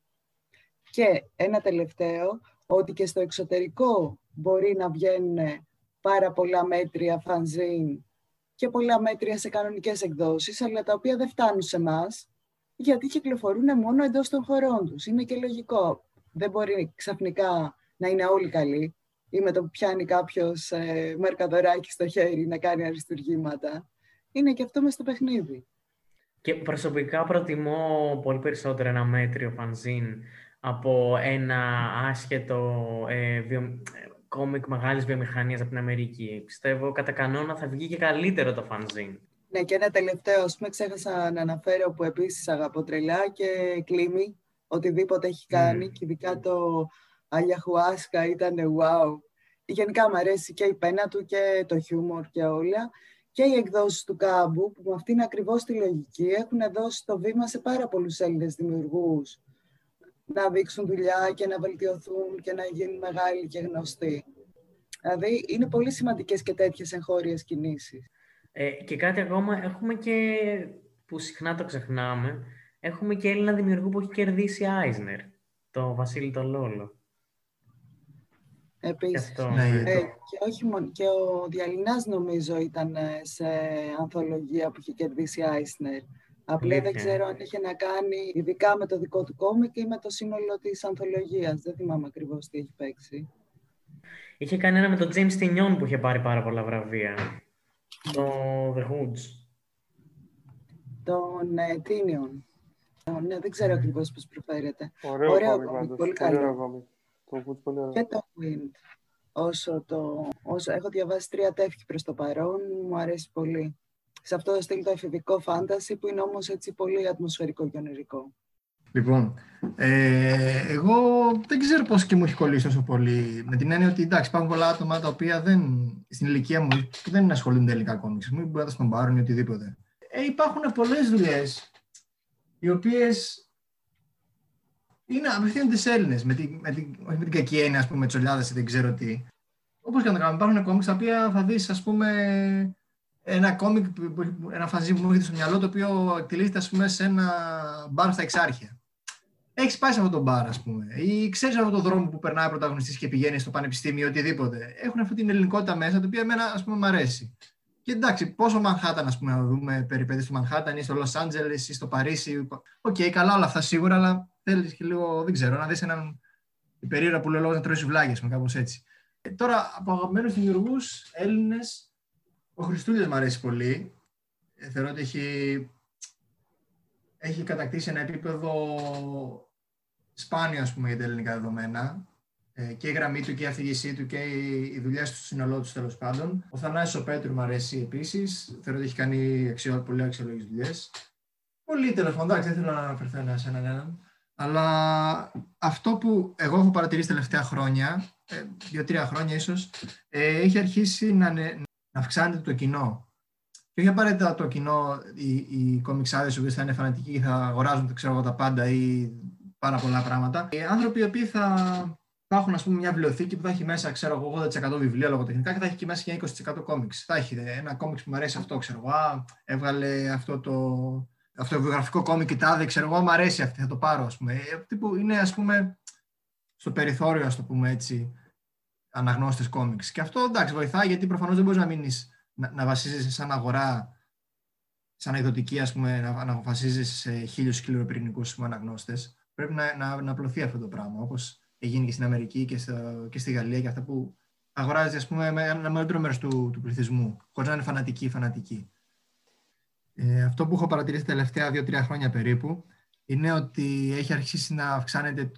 Και ένα τελευταίο, ότι και στο εξωτερικό μπορεί να βγαίνουν πάρα πολλά μέτρια φανζίν και πολλά μέτρια σε κανονικές εκδόσεις, αλλά τα οποία δεν φτάνουν σε εμάς, γιατί κυκλοφορούν μόνο εντός των χωρών τους. Είναι και λογικό. Δεν μπορεί ξαφνικά να είναι όλοι καλοί ή με το που πιάνει κάποιος ε, μερκαδοράκι στο χέρι να κάνει αριστουργήματα. Είναι και αυτό μες στο παιχνίδι. Και προσωπικά προτιμώ πολύ περισσότερο ένα μέτριο φανζίν από ένα άσχετο ε, κόμικ μεγάλης βιομηχανίας από την Αμερική. Πιστεύω κατά κανόνα θα βγει και καλύτερο το φανζίν. Ναι, και ένα τελευταίο, ας πούμε, ξέχασα να αναφέρω που επίσης αγαπώ τρελά και κλίμη. Οτιδήποτε έχει κάνει, mm. και ειδικά το Αγιαχουάσκα ήταν wow. Γενικά μου αρέσει και η πένα του και το χιούμορ και όλα. και οι εκδόσεις του κάμπου, που με αυτήν ακριβώς τη λογική έχουν δώσει το βήμα σε πάρα πολλούς Έλληνες δημιουργούς να δείξουν δουλειά και να βελτιωθούν και να γίνουν μεγάλοι και γνωστοί. Δηλαδή, είναι πολύ σημαντικές και τέτοιες εγχώριες κινήσεις. Ε, και κάτι ακόμα, έχουμε και, που συχνά το ξεχνάμε, έχουμε και Έλληνα δημιουργού που έχει κερδίσει Άισνερ, το Βασίλη τον Λόλο. Επίσης. Και, ναι, ε, και, όχι μόνο, και ο Διαλυνάς νομίζω ήταν ε, σε ανθολογία που είχε κερδίσει Άισνερ. Απλά δεν ξέρω αν είχε να κάνει ειδικά με το δικό του κόμικ ή με το σύνολο της ανθολογίας. Δεν θυμάμαι ακριβώς τι έχει παίξει. Είχε κάνει ένα με τον James Tinion που είχε πάρει πάρα πολλά βραβεία. Το The Hoods. Τον ε, Tinion. Ναι, δεν ξέρω ακριβώς πώς προφέρεται. Ωραίο, ωραίο κόμικ, πολύ καλό. Το Hoods πολύ ωραίο. Και το Wind. Όσο, το, όσο έχω διαβάσει τρία τεύχη προς το παρόν, μου αρέσει πολύ. Σε αυτό το στυλ το εφηβικό φάνταση που είναι όμως έτσι πολύ ατμοσφαιρικό και ονειρικό. Λοιπόν, ε, εγώ δεν ξέρω πώς και μου έχει κολλήσει τόσο πολύ. Με την έννοια ότι εντάξει, υπάρχουν πολλά άτομα τα οποία δεν, στην ηλικία μου δεν ασχολούνται τελικά κόμιξ. Μην μπορεί να τον πάρουν ή οτιδήποτε. Ε, υπάρχουν πολλές δουλειές οι οποίες είναι απευθύνονται σε Έλληνες. Με την, με την, όχι με την κακή έννοια, ας πούμε, τσολιάδε ή δεν ξέρω τι. Όπως και να το κάνουμε, υπάρχουν κόμιξ τα οποία θα δεις, ας πούμε, ένα κόμικ, ένα φαζί που μου έρχεται στο μυαλό, το οποίο εκτελείται, ας πούμε, σε ένα μπαρ στα Εξάρχεια έχεις πάει σε αυτό το μπαρ, ας πούμε, ή ξέρεις αυτόν τον δρόμο που περνάει ο πρωταγωνιστής και πηγαίνει στο πανεπιστήμιο, οτιδήποτε. Έχουν αυτή την ελληνικότητα μέσα, το οποίο εμένα ας πούμε, μου αρέσει. Και εντάξει, πόσο Μανχάταν, ας πούμε, να δούμε περιπέτειες του Μανχάταν ή στο Λος Άντζελες ή στο Παρίσι. OK, okay, καλά όλα αυτά σίγουρα, αλλά θέλεις και λίγο, δεν ξέρω, να δεις έναν περίοδο που λέω λόγω να τρώει βλάγε με κάπως έτσι. Ε, τώρα, από αγαπημένους δημιουργούς Έλληνες, ο Χριστούλης μου αρέσει πολύ. Ε, θεωρώ ότι έχει έχει κατακτήσει ένα επίπεδο σπάνιο ας πούμε, για τα ελληνικά δεδομένα. Ε, και η γραμμή του και η αφήγησή του και οι δουλειά του στο σύνολό του τέλος πάντων. Ο Θανάσης ο Πέτρου μου αρέσει επίσης. Θεωρώ ότι έχει κάνει αξιο, πολύ αξιολόγητε δουλειές. Πολύ τέλος πάντων, δεν θέλω να αναφερθώ ένα σε έναν έναν. Αλλά αυτό που εγώ έχω παρατηρήσει τα τελευταία χρόνια, ε, δύο-τρία χρόνια ίσως, ε, έχει αρχίσει να, να αυξάνεται το κοινό. Και όχι απαραίτητα το κοινό, οι, οι κομιξάδες οι θα είναι φανατικοί ή θα αγοράζουν ξέρω, τα πάντα ή πάρα πολλά πράγματα. Οι άνθρωποι οι οποίοι θα, θα έχουν ας πούμε, μια βιβλιοθήκη που θα έχει μέσα ξέρω, 80% βιβλία λογοτεχνικά και θα έχει και μέσα και 20% κόμιξ. Θα έχει ένα κόμιξ που μου αρέσει αυτό, ξέρω εγώ. Έβγαλε αυτό το, αυτό το βιογραφικό κόμικ και τάδε, ξέρω εγώ, μου αρέσει αυτή, θα το πάρω, ας πούμε. Ε, τύπου είναι, ας πούμε, στο περιθώριο, ας το πούμε έτσι, αναγνώστες κόμιξ. Και αυτό, εντάξει, βοηθάει, γιατί προφανώς δεν μπορείς να μείνεις να, να βασίζεσαι σαν αγορά, σαν εκδοτική, ας πούμε, να, να βασίζεσαι σε χίλιους σκληροπυρηνικούς αναγνώστες. Πρέπει να, να, να απλωθεί αυτό το πράγμα, όπως έγινε και στην Αμερική και, στο, και στη Γαλλία και αυτά που αγοράζει, ας πούμε, με ένα μεγαλύτερο μέρος του, του πληθυσμού, χωρίς να είναι φανατική φανατική. Ε, αυτό που έχω παρατηρήσει τα τελευταία δύο-τρία χρόνια περίπου είναι ότι έχει αρχίσει να αυξάνεται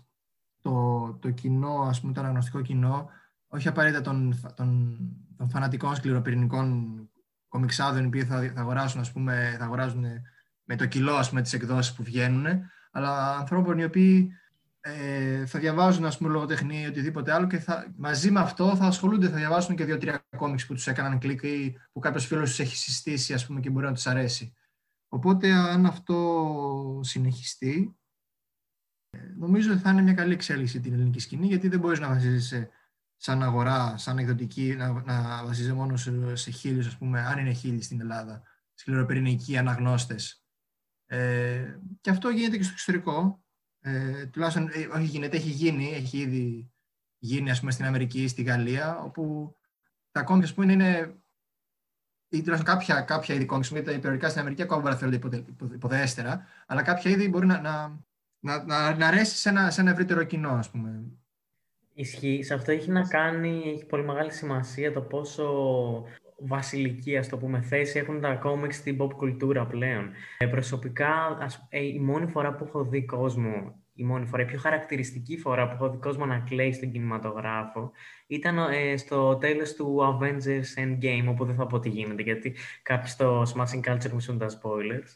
το, το κοινό, ας πούμε, το αναγνωστικό κοινό, όχι απαραίτητα των, των των φανατικών σκληροπυρηνικών κομιξάδων οι οποίοι θα, θα, αγοράσουν, ας πούμε, θα αγοράζουν με το κιλό ας πούμε, τις εκδόσεις που βγαίνουν, αλλά ανθρώπων οι οποίοι ε, θα διαβάζουν ας πούμε, λογοτεχνία ή οτιδήποτε άλλο και θα, μαζί με αυτό θα ασχολούνται, θα διαβάσουν και δύο-τρία κόμιξ που τους έκαναν κλικ ή που κάποιος φίλος τους έχει συστήσει ας πούμε, και μπορεί να τους αρέσει. Οπότε αν αυτό συνεχιστεί, ε, νομίζω ότι θα είναι μια καλή εξέλιξη την ελληνική σκηνή γιατί δεν μπορείς να βασίζεσαι σαν αγορά, σαν εκδοτική, να, να βασίζεται μόνο σε, σε χίλιους, ας πούμε, αν είναι χίλιοι στην Ελλάδα, σκληροπυρηνικοί αναγνώστες. Ε, και αυτό γίνεται και στο εξωτερικό. Ε, τουλάχιστον, ε, όχι γίνεται, έχει γίνει, έχει ήδη γίνει, ας πούμε, στην Αμερική, στη Γαλλία, όπου τα κόμματα, ας πούμε, είναι ή τουλάχιστον κάποια, κάποια είδη κόμικς, γιατί τα υπερορικά στην Αμερική ακόμα μπορεί να θεωρούνται υποδέστερα, αλλά κάποια είδη μπορεί να, να, να, να, να αρέσει σε ένα, σε ένα ευρύτερο κοινό, ας πούμε. Ισχύει. Σε αυτό έχει να κάνει, έχει πολύ μεγάλη σημασία το πόσο βασιλική, ας το πούμε, θέση έχουν τα κόμικ στην pop κουλτούρα πλέον. Ε, προσωπικά, ας, ε, η μόνη φορά που έχω δει κόσμο, η μόνη φορά, η πιο χαρακτηριστική φορά που έχω δει κόσμο να κλαίει στον κινηματογράφο, ήταν ε, στο τέλος του Avengers Endgame, όπου δεν θα πω τι γίνεται, γιατί κάποιοι στο Smashing Culture μισούν τα spoilers.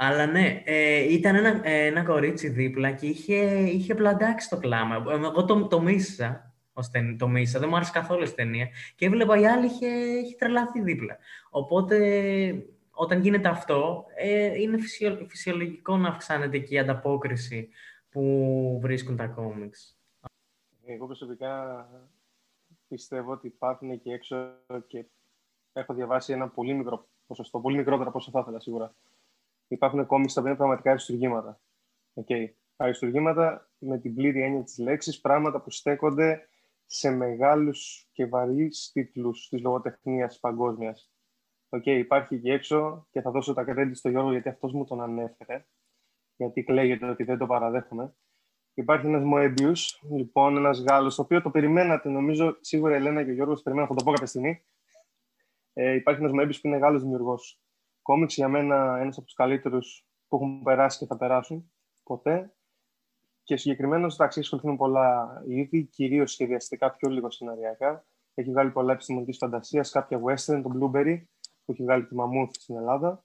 Αλλά ναι, ε, ήταν ένα, ε, ένα κορίτσι δίπλα και είχε, είχε πλαντάξει το κλάμα. Εγώ το, το μίσησα, το Μίσα. Δεν μου άρεσε καθόλου η ταινία. Και έβλεπα η άλλη είχε, είχε τρελαθεί δίπλα. Οπότε όταν γίνεται αυτό, ε, είναι φυσιολογικό να αυξάνεται και η ανταπόκριση που βρίσκουν τα κόμιξ. Εγώ προσωπικά πιστεύω ότι υπάρχουν και έξω και έχω διαβάσει ένα πολύ μικρό ποσοστό, πολύ μικρότερο από όσο θα ήθελα σίγουρα. Υπάρχουν κόμιξ τα οποία είναι πραγματικά αριστουργήματα. Okay. Αριστουργήματα με την πλήρη έννοια της λέξης, πράγματα που στέκονται σε μεγάλους και βαρύς τίτλους της λογοτεχνίας παγκόσμιας. OK, okay, υπάρχει και έξω και θα δώσω τα credit στο Γιώργο γιατί αυτός μου τον ανέφερε. Γιατί κλαίγεται ότι δεν το παραδέχομαι. Υπάρχει ένας Moebius, λοιπόν, ένας Γάλλος, το οποίο το περιμένατε, νομίζω σίγουρα η Ελένα και ο Γιώργος περιμέναν, θα το πω κάποια στιγμή. Ε, υπάρχει ένας Moebius που είναι Γάλλος δημιουργός. Κόμιξ για μένα ένας από τους καλύτερους που έχουν περάσει και θα περάσουν ποτέ. Και συγκεκριμένα, εντάξει, έχει ασχοληθεί με πολλά είδη, κυρίως σχεδιαστικά, πιο λίγο σεναριακά. Έχει βγάλει πολλά επιστημονικής φαντασίας, κάποια western, το Blueberry, που έχει βγάλει τη Μαμούθ στην Ελλάδα.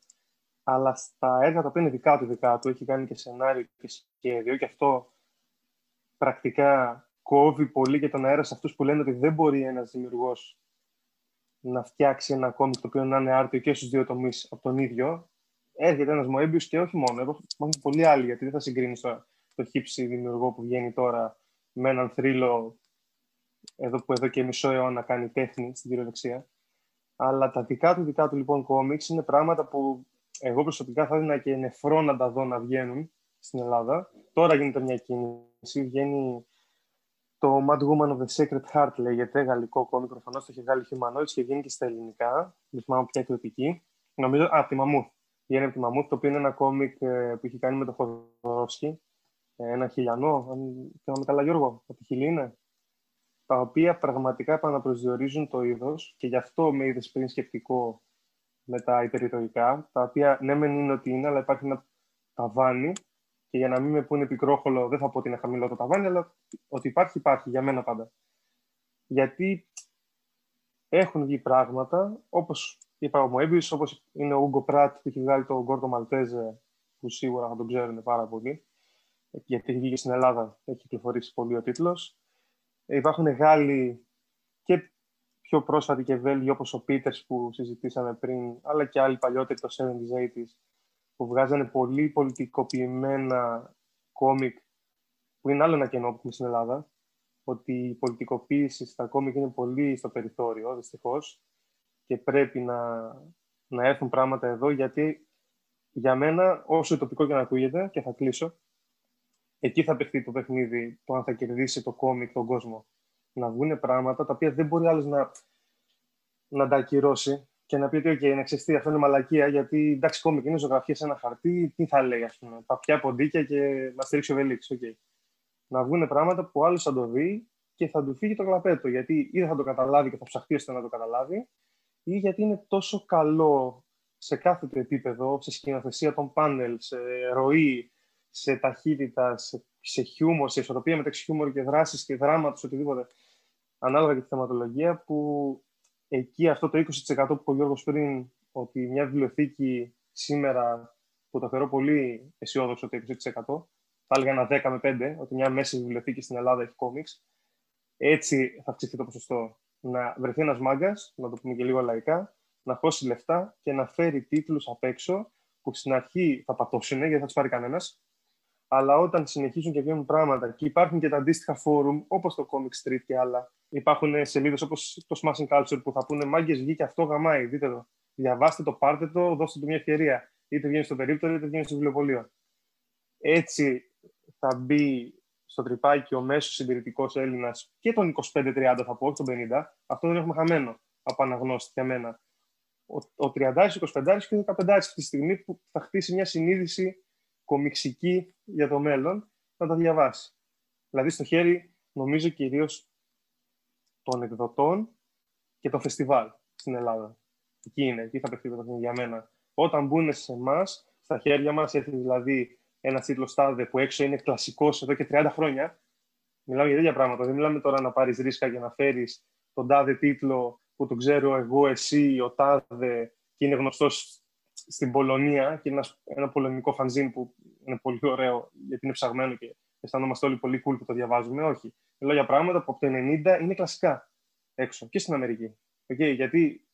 Αλλά στα έργα τα οποία είναι δικά του, δικά του, έχει κάνει και σενάριο και σχέδιο, και αυτό πρακτικά κόβει πολύ και τον αέρα σε αυτούς που λένε ότι δεν μπορεί ένας δημιουργός να φτιάξει ένα κόμικ το οποίο να είναι άρτιο και στους δύο τομείς από τον ίδιο. Έρχεται ένας Μοέμπιο και όχι μόνο. Υπάρχουν πολλοί άλλοι, γιατί δεν θα συγκρίνεις το, το χύψη δημιουργό που βγαίνει τώρα με έναν θρύλο εδώ που εδώ και μισό αιώνα κάνει τέχνη στην κυριολεξία. Αλλά τα δικά του δικά του λοιπόν κόμιξ είναι πράγματα που εγώ προσωπικά θα έδινα και νεφρό να τα δω να βγαίνουν στην Ελλάδα. Τώρα γίνεται μια κίνηση. Βγαίνει το Mad Woman of the Sacred Heart, λέγεται, γαλλικό κόμικ. Προφανώς το έχει βγάλει Humanoids και βγαίνει και στα ελληνικά. Δεν θυμάμαι ποια εκδοτική. Νομίζω, α, τη Μαμούθ. Βγαίνει από τη Μαμούθ, το οποίο είναι ένα κόμικ ε, που έχει κάνει με τον Χοδωρόφσκι. Ε, ένα χιλιανό, αν θυμάμαι καλά, Γιώργο, από τη Χιλή είναι. Τα οποία πραγματικά επαναπροσδιορίζουν το είδος και γι' αυτό με είδες πριν σκεπτικό με τα υπερηρωικά, τα οποία ναι, μεν είναι ότι είναι, αλλά υπάρχει ένα ταβάνι και για να μην με πούνε πικρόχολο, δεν θα πω ότι είναι χαμηλό το ταβάνι, αλλά ότι υπάρχει, υπάρχει για μένα πάντα. Γιατί έχουν βγει πράγματα, όπως είπα ο Μοέμπιος, όπως είναι ο Ούγκο Πράτ που έχει βγάλει το Γκόρτο Μαλτέζε, που σίγουρα θα τον ξέρουν πάρα πολύ, γιατί έχει βγει στην Ελλάδα, έχει κυκλοφορήσει πολύ ο τίτλος. Υπάρχουν Γάλλοι και πιο πρόσφατοι και Βέλγοι, όπως ο Πίτερς που συζητήσαμε πριν, αλλά και άλλοι παλιότεροι, το 70s, 80s, που βγάζανε πολύ πολιτικοποιημένα κόμικ, που είναι άλλο ένα κενό που έχουμε στην Ελλάδα, ότι η πολιτικοποίηση στα κόμικ είναι πολύ στο περιθώριο, δυστυχώς, και πρέπει να, να έρθουν πράγματα εδώ, γιατί για μένα, όσο τοπικό και να ακούγεται, και θα κλείσω, εκεί θα παιχτεί το παιχνίδι, το αν θα κερδίσει το κόμικ τον κόσμο. Να βγουν πράγματα τα οποία δεν μπορεί άλλος να, να τα ακυρώσει και να πει ότι okay, να ξεστεί, αυτό είναι μαλακία, γιατί εντάξει, κόμικ είναι ζωγραφία σε ένα χαρτί, τι θα λέει, ας πούμε, παπιά ποντίκια και μα στηρίξει ο Βελίξ. Okay. Να βγουν πράγματα που άλλος θα το δει και θα του φύγει το κλαπέτο, γιατί ή δεν θα το καταλάβει και θα ψαχτεί ώστε να το καταλάβει, ή γιατί είναι τόσο καλό σε κάθε το επίπεδο, σε σκηνοθεσία των πάνελ, σε ροή, σε ταχύτητα, σε, σε χιούμορ, σε ισορροπία μεταξύ χιούμορ και δράσης και δράματος, οτιδήποτε, ανάλογα και τη θεματολογία, που εκεί αυτό το 20% που είπε ο Γιώργος πριν, ότι μια βιβλιοθήκη σήμερα, που το θεωρώ πολύ αισιόδοξο το 20%, θα έλεγα ένα 10 με 5, ότι μια μέση βιβλιοθήκη στην Ελλάδα έχει κόμιξ, έτσι θα αυξηθεί το ποσοστό. Να βρεθεί ένας μάγκας, να το πούμε και λίγο λαϊκά, να χώσει λεφτά και να φέρει τίτλους απ' έξω που στην αρχή θα πατώσουν γιατί θα τους πάρει κανένας, αλλά όταν συνεχίζουν και βγαίνουν πράγματα και υπάρχουν και τα αντίστοιχα φόρουμ όπως το Comic Street και άλλα, υπάρχουν σελίδες όπως το Smashing Culture που θα πούνε Μάγκες βγήκε αυτό γαμάει. Δείτε το. Διαβάστε το, πάρτε το, δώστε του μια ευκαιρία. Είτε βγαίνει στο περίπτωρο, είτε βγαίνει στο βιβλιοπωλείο. Έτσι θα μπει στο τρυπάκι ο μέσος συντηρητικός Έλληνας και τον 25-30, θα πω, όχι τον 50. Αυτό δεν έχουμε χαμένο από αναγνώστη για μένα. Ο, ο 30, 25 και ο 15 αυτή τη στιγμή που θα χτίσει μια συνείδηση κομιξική για το μέλλον, να τα διαβάσει. Δηλαδή στο χέρι, νομίζω κυρίως των εκδοτών και των φεστιβάλ στην Ελλάδα. Εκεί είναι, εκεί θα παιχτεί το για μένα. Όταν μπουν σε εμάς, στα χέρια μας, έρθει δηλαδή ένα τίτλο στάδε που έξω είναι κλασικός εδώ και 30 χρόνια. Μιλάμε για τέτοια πράγματα. Δεν μιλάμε τώρα να πάρεις ρίσκα για να φέρεις τον τάδε τίτλο που τον ξέρω εγώ, εσύ, ο τάδε και είναι γνωστός στην Πολωνία και είναι ένας, ένα πολωνικό φανζίν που είναι πολύ ωραίο γιατί είναι ψαγμένο και αισθανόμαστε όλοι πολύ cool που το διαβάζουμε. Όχι. Μιλάω για πράγματα που από το 90 είναι κλασικά έξω και στην Αμερική. Okay, γιατί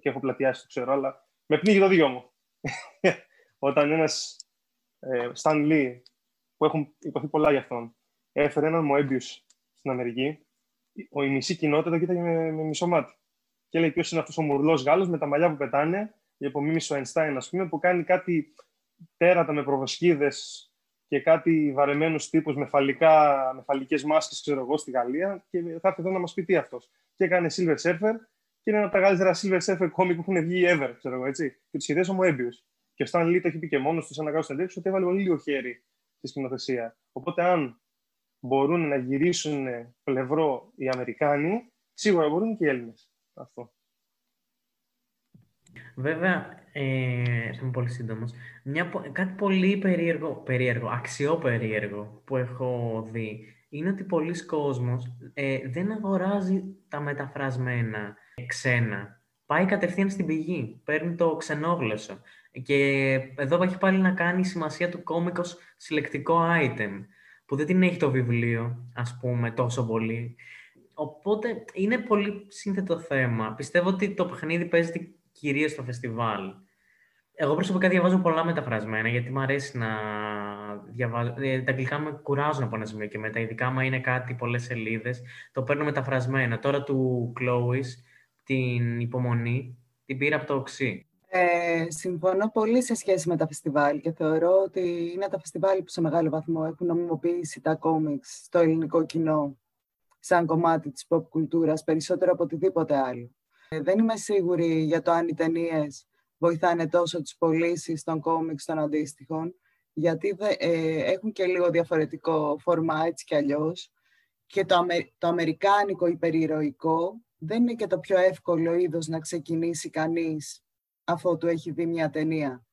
και έχω πλατιάσει, το ξέρω, αλλά με πνίγει το δυο μου. Όταν ένας ε, Stan Lee, που έχουν υποθεί πολλά για αυτόν, έφερε έναν Moebius στην Αμερική, ο, η μισή κοινότητα το κοίταγε με, με μισό μάτι. Και λέει ποιος είναι αυτός ο μουρλός Γάλλος με τα μαλλιά που πετάνε, η απομίμηση ο Einstein, ας πούμε, που κάνει κάτι τέρατα με προβοσκίδες και κάτι βαρεμένους τύπους με, με φαλικές μάσκες, ξέρω εγώ, στη Γαλλία. Και θα έρθει εδώ να μας πει τι αυτός. Και έκανε Silver Surfer και είναι ένα από τα καλύτερα Silver Surfer κόμικ που έχουν βγει ever, ξέρω εγώ, έτσι. Και τους σχεδίασε ο Moebius. Και ο Stan Lee το έχει πει και μόνος του, σαν να κάνω συνέντευξη, ότι έβαλε πολύ λίγο χέρι στη σκηνοθεσία. Οπότε, αν μπορούν να γυρίσουν πλευρό οι Αμερικάνοι, σίγουρα μπορούν και οι Έλληνες. Αυτό. Βέβαια, ε, θα είμαι πολύ σύντομος. Κάτι πολύ περίεργο, περίεργο, αξιόπερίεργο που έχω δει είναι ότι πολλοί κόσμος ε, δεν αγοράζει τα μεταφρασμένα ξένα. Πάει κατευθείαν στην πηγή, παίρνει το ξενόγλωσσο. Και εδώ έχει πάλι να κάνει η σημασία του κόμικ ως συλλεκτικό item, που δεν την έχει το βιβλίο, ας πούμε, τόσο πολύ. Οπότε είναι πολύ σύνθετο θέμα. Πιστεύω ότι το παιχνίδι παίζεται κυρίως στο φεστιβάλ. Εγώ προσωπικά διαβάζω πολλά μεταφρασμένα, γιατί μου αρέσει να διαβάζω. Ε, τα αγγλικά με κουράζουν από ένα σημείο και μετά, ειδικά άμα είναι κάτι πολλές σελίδες, το παίρνω μεταφρασμένα. Τώρα του Chloe, την υπομονή, την πήρα από το οξύ. Ε, συμφωνώ πολύ σε σχέση με τα φεστιβάλ και θεωρώ ότι είναι τα φεστιβάλ που σε μεγάλο βαθμό έχουν νομιμοποιήσει τα κόμιξ στο ελληνικό κοινό σαν κομμάτι της pop κουλτούρας περισσότερο από οτιδήποτε άλλο. Ε, δεν είμαι σίγουρη για το αν οι ταινίες βοηθάνε τόσο τις πωλήσεις των κόμιξ των αντίστοιχων, γιατί ε, έχουν και λίγο διαφορετικό φορμά έτσι κι αλλιώς και το, το αμερικάνικο υπερηρωικό δεν είναι και το πιο εύκολο είδος να ξεκινήσει κανείς αφού του έχει δει μια ταινία.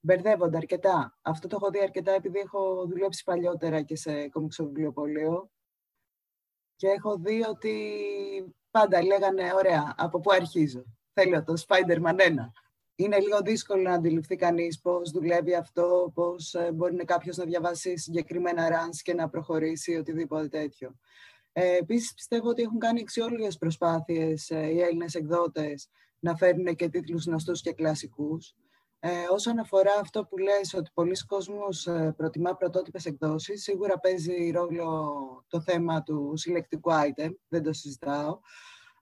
Μπερδεύονται αρκετά. Αυτό το έχω δει αρκετά επειδή έχω δουλέψει παλιότερα και σε κομιξοβιβλιοπωλείο και έχω δει ότι πάντα λέγανε, ωραία, από πού αρχίζω. Θέλω το Spider-Man 1. Είναι λίγο δύσκολο να αντιληφθεί κανείς πώς δουλεύει αυτό, πώς ε, μπορεί κάποιος να διαβάσει συγκεκριμένα runs και να προχωρήσει οτιδήποτε τέτοιο. Ε, επίσης, πιστεύω ότι έχουν κάνει αξιόλογες προσπάθειες ε, οι Έλληνες εκδότες να φέρνουν και τίτλους γνωστούς και κλασικούς. Ε, όσον αφορά αυτό που λες ότι πολλοί κόσμος ε, προτιμά πρωτότυπες εκδόσεις, σίγουρα παίζει ρόλο το θέμα του συλλεκτικού item, δεν το συζητάω,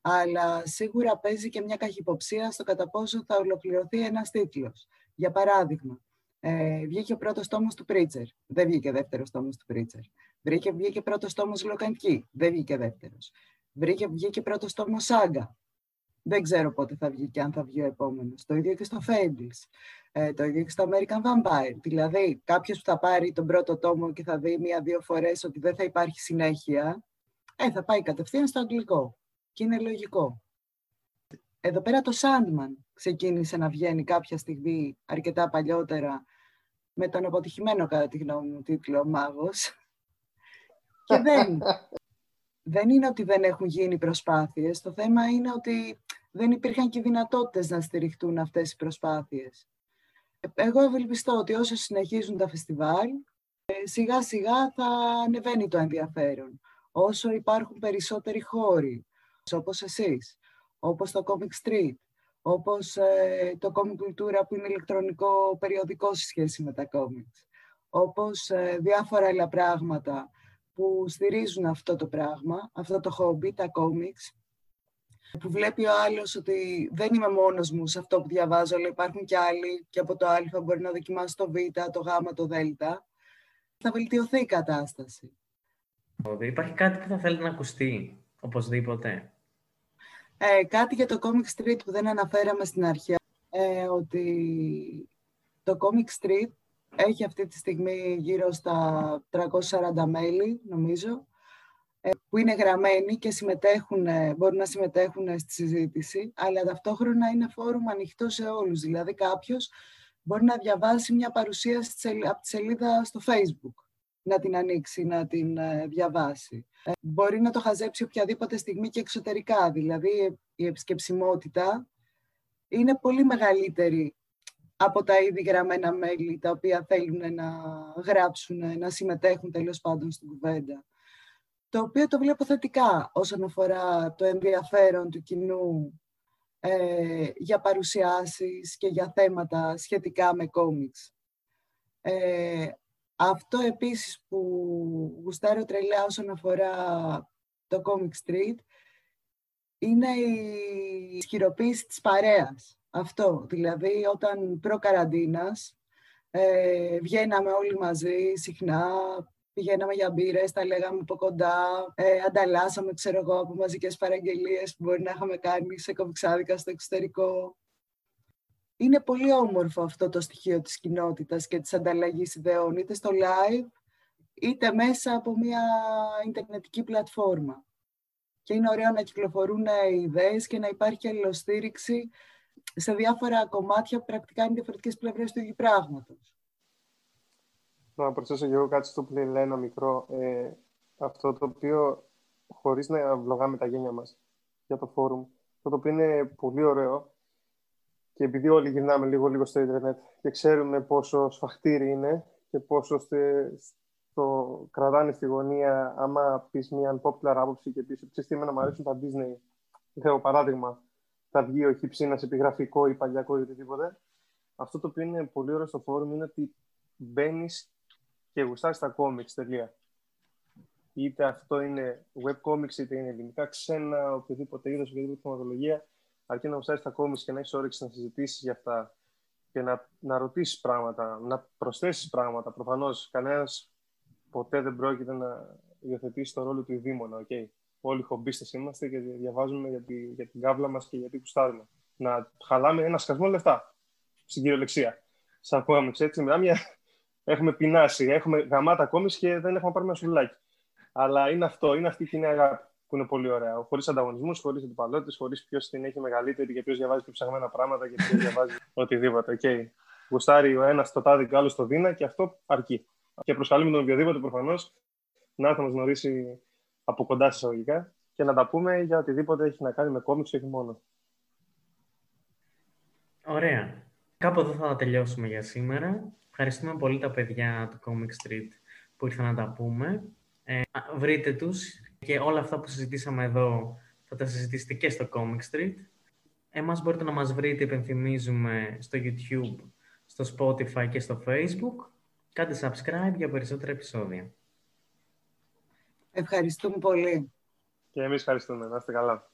αλλά σίγουρα παίζει και μια καχυποψία στο κατά πόσο θα ολοκληρωθεί ένας τίτλος. Για παράδειγμα, ε, βγήκε ο πρώτος τόμος του Preacher, δεν βγήκε δεύτερος τόμος του Preacher. Βγήκε, βγήκε πρώτος τόμος Λοκαντική, δεν βγήκε δεύτερος. Βγήκε, βγήκε πρώτος τόμος Σάγκα, δεν ξέρω πότε θα βγει και αν θα βγει ο επόμενος. Το ίδιο και στο Fables. Ε, το ίδιο και στο American Vampire. Δηλαδή, κάποιος που θα πάρει τον πρώτο τόμο και θα δει μία-δύο φορές ότι δεν θα υπάρχει συνέχεια, ε, θα πάει κατευθείαν στο αγγλικό. Και είναι λογικό. Εδώ πέρα το Sandman ξεκίνησε να βγαίνει κάποια στιγμή αρκετά παλιότερα με τον αποτυχημένο κατά τη γνώμη μου τίτλο «Μάγος». Και δεν, δεν είναι ότι δεν έχουν γίνει προσπάθειες. Το θέμα είναι ότι δεν υπήρχαν και δυνατότητες να στηριχτούν αυτές οι προσπάθειες. Εγώ ευελπιστώ ότι όσο συνεχίζουν τα φεστιβάλ, ε, σιγά σιγά θα ανεβαίνει το ενδιαφέρον. Όσο υπάρχουν περισσότεροι χώροι, όπως εσείς, όπως το Comic Street, όπως ε, το Comic Cultura που είναι ηλεκτρονικό περιοδικό σε σχέση με τα comics, όπως ε, διάφορα άλλα πράγματα που στηρίζουν αυτό το πράγμα, αυτό το χόμπι, τα κόμιξ, που βλέπει ο άλλος ότι δεν είμαι μόνος μου σε αυτό που διαβάζω, αλλά υπάρχουν και άλλοι και από το α μπορεί να δοκιμάσει το β, το γ, το δ, θα βελτιωθεί η κατάσταση. Υπάρχει κάτι που θα θέλετε να ακουστεί, οπωσδήποτε; Ε, κάτι για το Comic Street που δεν αναφέραμε στην αρχή, ε, ότι το Comic Street έχει αυτή τη στιγμή γύρω στα 340 μέλη, νομίζω, ε, που είναι γραμμένοι και συμμετέχουν, μπορούν να συμμετέχουν στη συζήτηση, αλλά ταυτόχρονα είναι φόρουμ ανοιχτό σε όλους. Δηλαδή κάποιος μπορεί να διαβάσει μια παρουσίαση από τη σελίδα στο Facebook, να την ανοίξει, να την ε, διαβάσει. Ε, μπορεί να το χαζέψει οποιαδήποτε στιγμή και εξωτερικά. Δηλαδή η επισκεψιμότητα είναι πολύ μεγαλύτερη από τα ήδη γραμμένα μέλη τα οποία θέλουν να γράψουν, να συμμετέχουν τέλος πάντων στην κουβέντα. Το οποίο το βλέπω θετικά όσον αφορά το ενδιαφέρον του κοινού ε, για παρουσιάσεις και για θέματα σχετικά με κόμιξ. Ε, αυτό επίσης που γουστάρω τρελά όσον αφορά το Comic Street είναι η ισχυροποίηση της παρέας. Αυτό, δηλαδή όταν προ-καραντίνας ε, βγαίναμε όλοι μαζί συχνά, πηγαίναμε για μπύρες, τα λέγαμε από κοντά, ε, ανταλλάσσαμε, ξέρω εγώ, από μαζικές παραγγελίες που μπορεί να είχαμε κάνει σε κομιξάδικα στο εξωτερικό. Είναι πολύ όμορφο αυτό το στοιχείο της κοινότητας και της ανταλλαγής ιδεών, είτε στο live, είτε μέσα από μια ιντερνετική πλατφόρμα. Και είναι ωραίο να κυκλοφορούν ιδέες και να υπάρχει αλληλοστήριξη σε διάφορα κομμάτια που πρακτικά είναι διαφορετικές πλευρές του ίδιου πράγματος. Να προσθέσω και εγώ κάτι στο που λέει ένα μικρό. Ε, αυτό το οποίο, χωρίς να βλογάμε τα γένια μας για το φόρουμ, αυτό το οποίο είναι πολύ ωραίο και επειδή όλοι γυρνάμε λίγο-λίγο στο ίντερνετ και ξέρουμε πόσο σφαχτήρι είναι και πόσο το κρατάνε στη γωνία άμα πεις μια unpopular άποψη και πεις ότι τι να μου αρέσουν τα Disney. Λέω παράδειγμα, θα βγει ο χυψίνα επιγραφικό ή παλιακό ή οτιδήποτε. Αυτό το οποίο είναι πολύ ωραίο στο φόρουμ είναι ότι μπαίνεις και γουστάρεις τα comics, τελεία. Είτε αυτό είναι web comics, είτε είναι ελληνικά ξένα, οποιοδήποτε είδος, οποιαδήποτε θεματολογία, αρκεί να γουστάρεις τα comics και να έχεις όρεξη να συζητήσεις για αυτά και να, να ρωτήσεις πράγματα, να προσθέσεις πράγματα. Προφανώς κανένας ποτέ δεν πρόκειται να υιοθετήσει το ρόλο του ειδήμονα. Okay. Όλοι χομπίστες είμαστε και διαβάζουμε για, τη, για την κάβλα μας και γιατί κουστάρουμε. Να χαλάμε ένα σκασμό λεφτά, στην κυριολεξία. Σαν κόμιξ, έτσι, μια... έχουμε πεινάσει, έχουμε γαμάτα ακόμη και δεν έχουμε πάρει ένα σουλάκι. Αλλά είναι αυτό, είναι αυτή η κοινή αγάπη που είναι πολύ ωραία. Χωρίς ανταγωνισμούς, χωρίς αντιπαλότητες, χωρίς ποιος την έχει μεγαλύτερη και ποιος διαβάζει πιο ψαγμένα πράγματα και ποιος διαβάζει οτιδήποτε. Okay. Γουστάρει ο ένας το τάδι και ο άλλο το δίνα και αυτό αρκεί και προσκαλούμε τον οποιοδήποτε προφανώς να έρθει να μας γνωρίσει από κοντά εισαγωγικά και να τα πούμε για οτιδήποτε έχει να κάνει με κόμιξ και όχι μόνο. Ωραία. Κάπου εδώ θα τελειώσουμε για σήμερα. Ευχαριστούμε πολύ τα παιδιά του Comic Street που ήρθαν να τα πούμε. Ε, βρείτε τους και όλα αυτά που συζητήσαμε εδώ θα τα συζητήσετε και στο Comic Street. Εμάς μπορείτε να μας βρείτε, υπενθυμίζουμε, στο YouTube, στο Spotify και στο Facebook. Κάντε subscribe για περισσότερα επεισόδια. Ευχαριστούμε πολύ. Και εμείς ευχαριστούμε. Να είστε καλά.